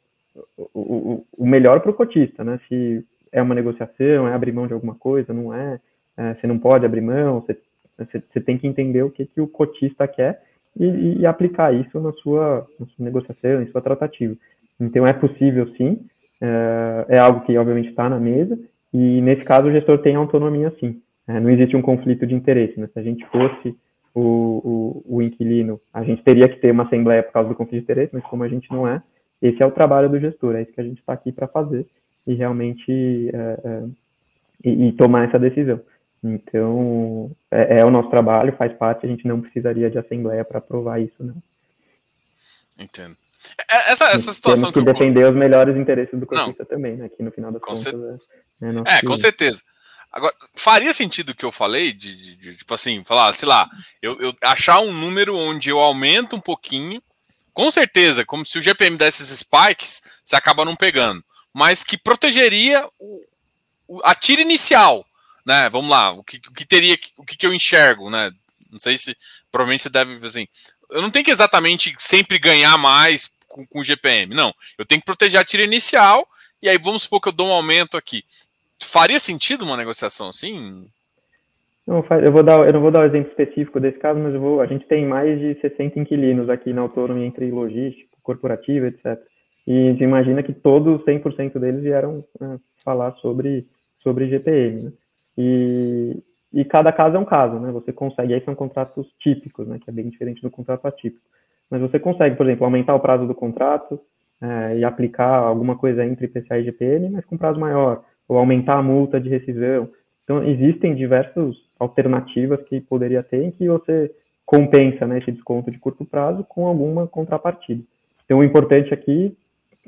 o, o melhor para o cotista, né, se é uma negociação, é abrir mão de alguma coisa, não é, é você não pode abrir mão, você, você, você, tem que entender o que, que o cotista quer e, e aplicar isso na sua, na sua negociação, em sua tratativa. Então é possível sim, é, é algo que obviamente está na mesa, e nesse caso o gestor tem autonomia sim. É, não existe um conflito de interesse. Né? Se a gente fosse o, o, o, inquilino, a gente teria que ter uma assembleia por causa do conflito de interesse, mas como a gente não é, esse é o trabalho do gestor, é isso que a gente está aqui para fazer e realmente é, é, e, e, tomar essa decisão. Então, é, é, o nosso trabalho, faz parte, a gente não precisaria de assembleia para aprovar isso, não. Entendo. É, essa, essa situação Temos que, que defender eu... os melhores interesses do cotista também, né? Aqui no final das com contas. É, é com certeza. Agora, faria sentido o que eu falei, de, de, de, tipo assim, falar, sei lá, eu, eu, achar um número onde eu aumento um pouquinho, com certeza, como se o GPM desse esses spikes, você acaba não pegando, mas que protegeria o, o, a tira inicial, né? Vamos lá, o que, o que teria, o que, que eu enxergo, né? Não sei se, provavelmente você deve, assim, eu não tenho que exatamente sempre ganhar mais com, com GPM, não. Eu tenho que proteger a tira inicial, e aí vamos supor que eu dou um aumento aqui. Faria sentido uma negociação assim? Não, eu vou dar, eu não vou dar o um exemplo específico desse caso, mas vou, a gente tem mais de 60 inquilinos aqui na Autônomo entre logístico, corporativo, etc. E imagina que todos, 100% deles vieram né, falar sobre, sobre GPM. Né? E, e cada caso é um caso, né? Você consegue, aí são contratos típicos, né? Que é bem diferente do contrato atípico. Mas você consegue, por exemplo, aumentar o prazo do contrato é, e aplicar alguma coisa entre IPCA e GPM, mas com prazo maior, ou aumentar a multa de rescisão. Então, existem diversas alternativas que poderia ter em que você compensa né, esse desconto de curto prazo com alguma contrapartida. Então, o importante aqui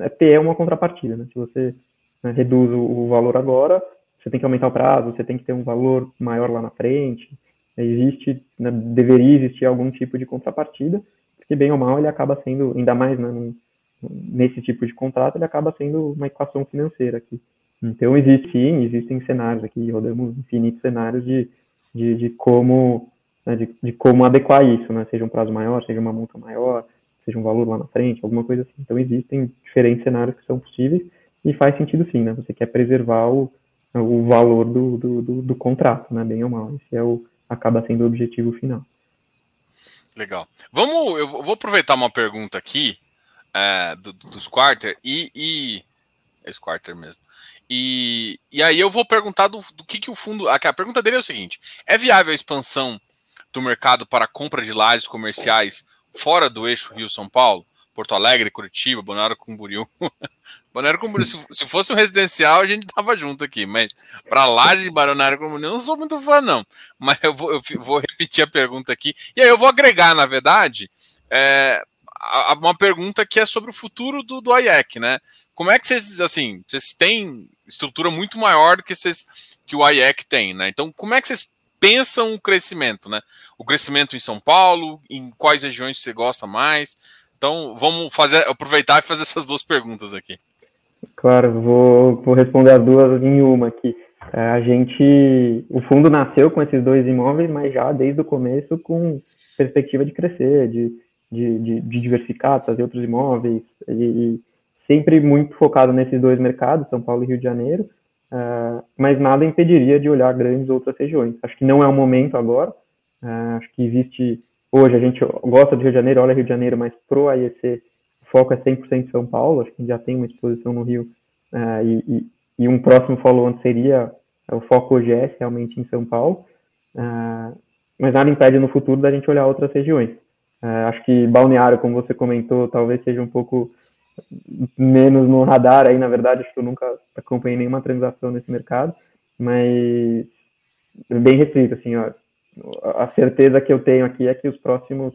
ter uma contrapartida. Né? Se você né, reduz o, valor agora, você tem que aumentar o prazo, você tem que ter um valor maior lá na frente. Existe, né, deveria existir algum tipo de contrapartida, porque bem ou mal ele acaba sendo, ainda mais né, nesse tipo de contrato, ele acaba sendo uma equação financeira aqui. Então, existe sim, existem cenários aqui, rodamos infinitos cenários de, de, de como né, de, de, como adequar isso, né? Seja um prazo maior, seja uma multa maior, seja um valor lá na frente, alguma coisa assim. Então, existem diferentes cenários que são possíveis e faz sentido sim, né? Você quer preservar o, o valor do, do, do, do contrato, né? Bem ou mal. Esse é o, acaba sendo o objetivo final. Legal. Vamos, eu vou aproveitar uma pergunta aqui é, do, dos quarter e, e esse quarter mesmo. E, e aí eu vou perguntar do, do que, que o fundo. A, a pergunta dele é o seguinte: é viável a expansão do mercado para compra de lajes comerciais fora do eixo Rio-São Paulo? Porto Alegre, Curitiba, Balneário Camboriú. [LAUGHS] Balneário Camboriú, se, se, fosse um residencial, a gente tava junto aqui, mas para Lages e Balneário Camboriú, eu não sou muito fã, não. Mas eu vou, eu vou repetir a pergunta aqui. E aí eu vou agregar, na verdade, é, uma pergunta que é sobre o futuro do, do né? Como é que vocês, assim, vocês têm estrutura muito maior do que, vocês, que o IEC tem, né? Então, como é que vocês pensam o crescimento, né? O crescimento em São Paulo, em quais regiões você gosta mais? Então, vamos fazer, aproveitar e fazer essas duas perguntas aqui. Claro, vou, vou responder as duas em uma aqui. É, a gente, o fundo nasceu com esses dois imóveis, mas já desde o começo com perspectiva de crescer, de, de, de, de diversificar, trazer outros imóveis, e, e, sempre muito focado nesses dois mercados, São Paulo e Rio de Janeiro, uh, mas nada impediria de olhar grandes outras regiões. Acho que não é o momento agora, uh, acho que existe, hoje a gente gosta de Rio de Janeiro, olha Rio de Janeiro, mas pro AEC o foco é 100% São Paulo, acho que já tem uma exposição no Rio, uh, e, e, e, um próximo follow-on seria o foco OGS realmente em São Paulo, mas nada impede no futuro da gente olhar outras regiões. acho que Balneário, como você comentou, talvez seja um pouco menos no radar aí, na verdade, acho que eu nunca acompanhei nenhuma transação nesse mercado, mas bem restrito, assim, ó, a certeza que eu tenho aqui é que os próximos,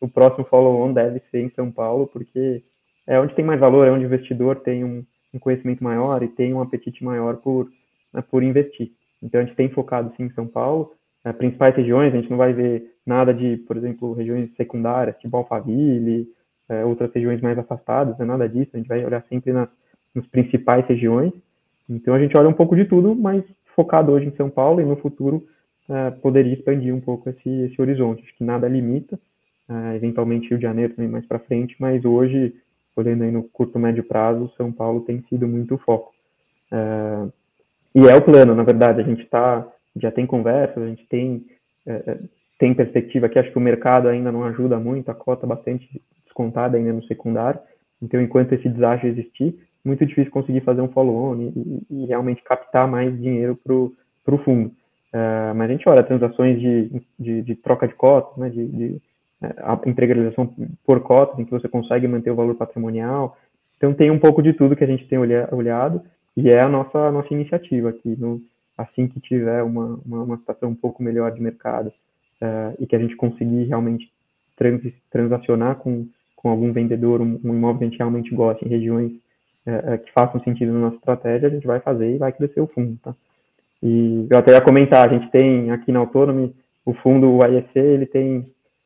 o próximo follow-on deve ser em São Paulo, porque é onde tem mais valor, é onde o investidor tem um, um conhecimento maior e tem um apetite maior por, né, por investir. Então a gente tem focado sim em São Paulo, é, principais regiões, a gente não vai ver nada de, por exemplo, regiões secundárias, tipo Alphaville, é, outras regiões mais afastadas, não é nada disso, a gente vai olhar sempre nas, nas principais regiões. Então a gente olha um pouco de tudo, mas focado hoje em São Paulo e no futuro é, poderia expandir um pouco esse, esse horizonte. Acho que nada limita, é, eventualmente Rio de Janeiro também mais para frente, mas hoje, olhando aí no curto médio prazo, São Paulo tem sido muito foco. É, e é o plano, na verdade, a gente está, já tem conversas, a gente tem, é, é, tem perspectiva aqui, acho que o mercado ainda não ajuda muito, a cota bastante descontada ainda no secundário. Então, enquanto esse deságio existir, muito difícil conseguir fazer um follow-on e, e, realmente captar mais dinheiro para o fundo. Uh, mas a gente olha transações de, de, de troca de cotas, né, de, de integralização por cotas, em que você consegue manter o valor patrimonial. Então, tem um pouco de tudo que a gente tem olha, olhado e é a nossa, a nossa iniciativa aqui. No, assim que tiver uma, uma, uma situação um pouco melhor de mercado uh, e que a gente conseguir realmente trans, transacionar com com algum vendedor, um, um imóvel que a gente realmente gosta em regiões é, é, que façam sentido na nossa estratégia, a gente vai fazer e vai crescer o fundo, tá? E eu até ia comentar, a gente tem aqui na Autonomy, o fundo, o IEC, ele tem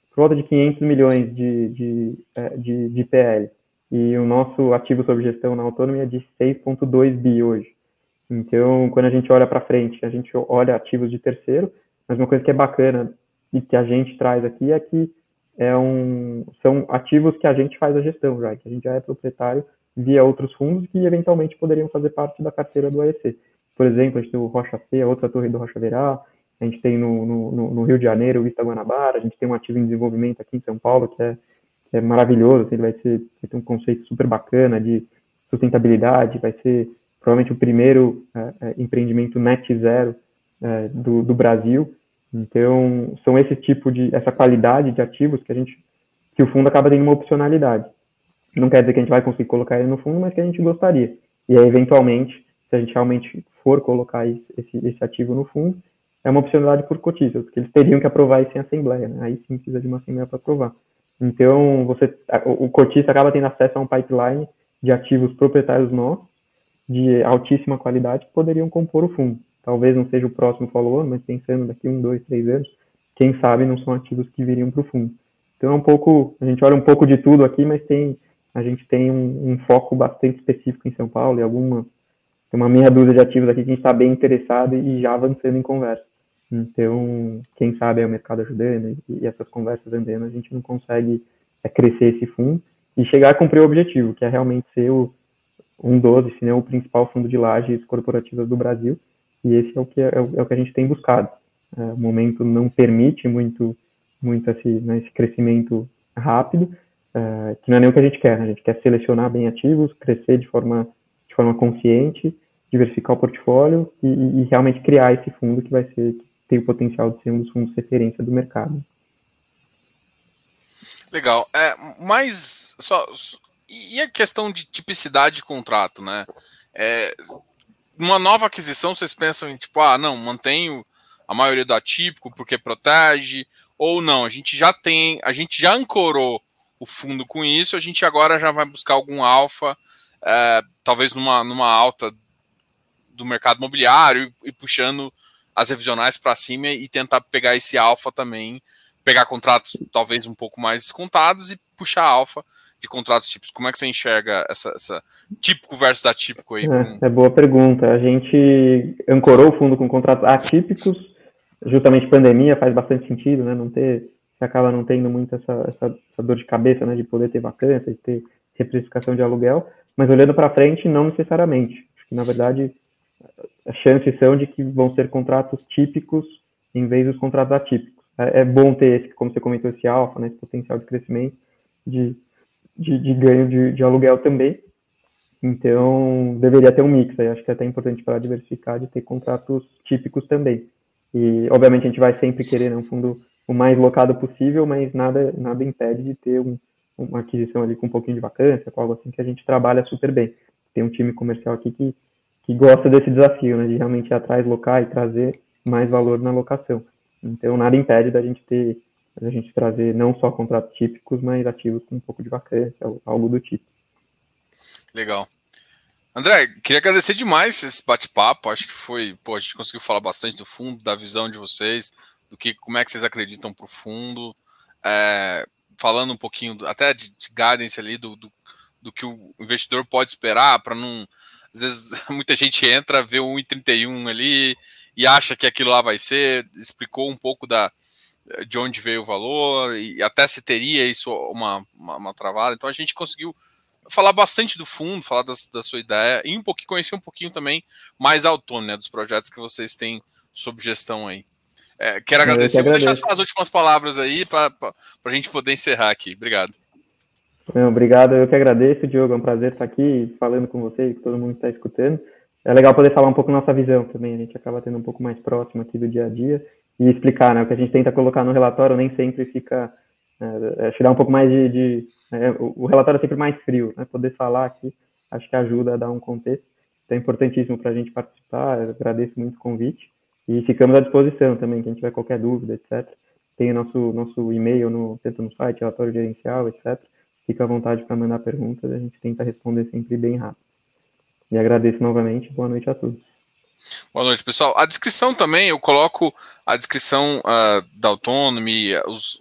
por volta de 500 milhões de, de, é, de, de PL. E o nosso ativo sob gestão na Autonomy é de 6,2 bi hoje. Então, quando a gente olha para frente, a gente olha ativos de terceiro, mas uma coisa que é bacana e que a gente traz aqui é que é um, são ativos que a gente faz a gestão já, que a gente já é proprietário via outros fundos que eventualmente poderiam fazer parte da carteira do AEC. Por exemplo, a gente tem o Rocha C, a outra torre do Rocha Verá, a gente tem no, no, no Rio de Janeiro o Ita Guanabara, a gente tem um ativo em desenvolvimento aqui em São Paulo que é, que é maravilhoso, assim, ele vai, ser, vai um conceito super bacana de sustentabilidade, vai ser provavelmente o primeiro é, é, empreendimento net zero é, do, do, Brasil. Então, são esse tipo de, essa qualidade de ativos que a gente, que o fundo acaba tendo uma opcionalidade. Não quer dizer que a gente vai conseguir colocar ele no fundo, mas que a gente gostaria. E aí, eventualmente, se a gente realmente for colocar esse, esse ativo no fundo, é uma opcionalidade por cotistas, porque eles teriam que aprovar isso em assembleia, né? aí sim precisa de uma assembleia para aprovar. Então, você, o cotista acaba tendo acesso a um pipeline de ativos proprietários nossos, de altíssima qualidade, que poderiam compor o fundo. Talvez não seja o próximo follow-on, mas pensando daqui um, dois, três anos, quem sabe não são ativos que viriam para o fundo. Então é um pouco, a gente olha um pouco de tudo aqui, mas tem, a gente tem um, um foco bastante específico em São Paulo e alguma, tem uma meia dúzia de ativos aqui que a gente está bem interessado e já avançando em conversa. Então, quem sabe é o mercado ajudando e, e essas conversas andando, a gente não consegue é, crescer esse fundo e chegar a cumprir o objetivo, que é realmente ser o, um dos, se não o principal fundo de lajes corporativas do Brasil, e esse é o que, é, é o que a gente tem buscado. É, o momento não permite muito, muito esse, né, esse crescimento rápido, é, que não é nem o que a gente quer, né? a gente quer selecionar bem ativos, crescer de forma, de forma consciente, diversificar o portfólio e, e realmente criar esse fundo que vai ser, que tem o potencial de ser um dos fundos referência do mercado. Legal. É, mas só, e a questão de tipicidade de contrato, né? É, uma nova aquisição, vocês pensam em tipo, ah, não, mantenho a maioria do atípico porque protege, ou não, a gente já tem, a gente já ancorou o fundo com isso, a gente agora já vai buscar algum alfa, é, talvez numa, numa alta do mercado imobiliário e, e puxando as revisionais para cima e tentar pegar esse alfa também pegar contratos talvez um pouco mais descontados e puxar alfa de contratos típicos. Como é que você enxerga essa, essa típico versus atípico aí? É, é, boa pergunta. A gente ancorou o fundo com contratos atípicos, justamente pandemia faz bastante sentido, né? Não ter, você acaba não tendo muito essa, essa, essa dor de cabeça, né? De poder ter vacância, de ter reprecificação de aluguel, mas olhando para frente, não necessariamente. Acho que, na verdade, as chances são de que vão ser contratos típicos em vez dos contratos atípicos é, é bom ter esse, como você comentou, esse alfa, né, esse potencial de crescimento, de, de, de ganho de, de, aluguel também. Então, deveria ter um mix aí. Acho que é até importante para diversificar de ter contratos típicos também. E, obviamente, a gente vai sempre querer né, um fundo o mais locado possível, mas nada, nada impede de ter um, uma aquisição ali com um pouquinho de vacância, com algo assim que a gente trabalha super bem. Tem um time comercial aqui que, que gosta desse desafio, né, de realmente ir atrás, locar e trazer mais valor na locação. Então, nada impede da gente ter, da gente trazer não só contratos típicos, mas ativos com um pouco de vacância, algo do tipo. Legal. André, queria agradecer demais esse bate-papo. Acho que foi, pô, a gente conseguiu falar bastante do fundo, da visão de vocês, do que, como é que vocês acreditam para o fundo, é, falando um pouquinho até de, de guidance ali do, do, do que o investidor pode esperar para não às vezes [LAUGHS] muita gente entra, vê o 1,31 ali e acha que aquilo lá vai ser, explicou um pouco da de onde veio o valor e até se teria isso uma, uma, uma travada. Então a gente conseguiu falar bastante do fundo, falar da, da sua ideia e um pouquinho conhecer um pouquinho também mais autônomo né, dos projetos que vocês têm sob gestão aí. É, quero agradecer. Vou deixar as últimas palavras aí para a gente poder encerrar aqui. Obrigado. Obrigado, eu que agradeço, Diogo. É um prazer estar aqui falando com você e com todo mundo que está escutando. É legal poder falar um pouco nossa visão também, a gente acaba tendo um pouco mais próximo aqui do dia a dia e explicar, né? O que a gente tenta colocar no relatório nem sempre fica. É, acho que dá um pouco mais de. de é, o relatório é sempre mais frio, né? Poder falar aqui acho que ajuda a dar um contexto. Então é importantíssimo para a gente participar, eu agradeço muito o convite e ficamos à disposição também, quem tiver qualquer dúvida, etc. Tem o nosso, nosso e-mail, no, no site, relatório gerencial, etc fica à vontade para mandar perguntas, a gente tenta responder sempre bem rápido. E agradeço novamente, boa noite a todos. Boa noite, pessoal. A descrição também, eu coloco a descrição uh, da Autonomy, os,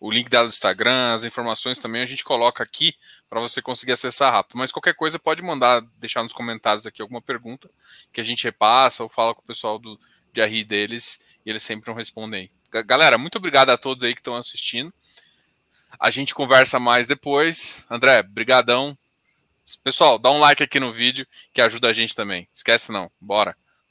o link dado do Instagram, as informações também a gente coloca aqui para você conseguir acessar rápido. Mas qualquer coisa pode mandar, deixar nos comentários aqui alguma pergunta que a gente repassa ou fala com o pessoal do de RI deles e eles sempre não respondem. Galera, muito obrigado a todos aí que estão assistindo. A gente conversa mais depois. André, brigadão. Pessoal, dá um like aqui no vídeo que ajuda a gente também. Esquece não. Bora.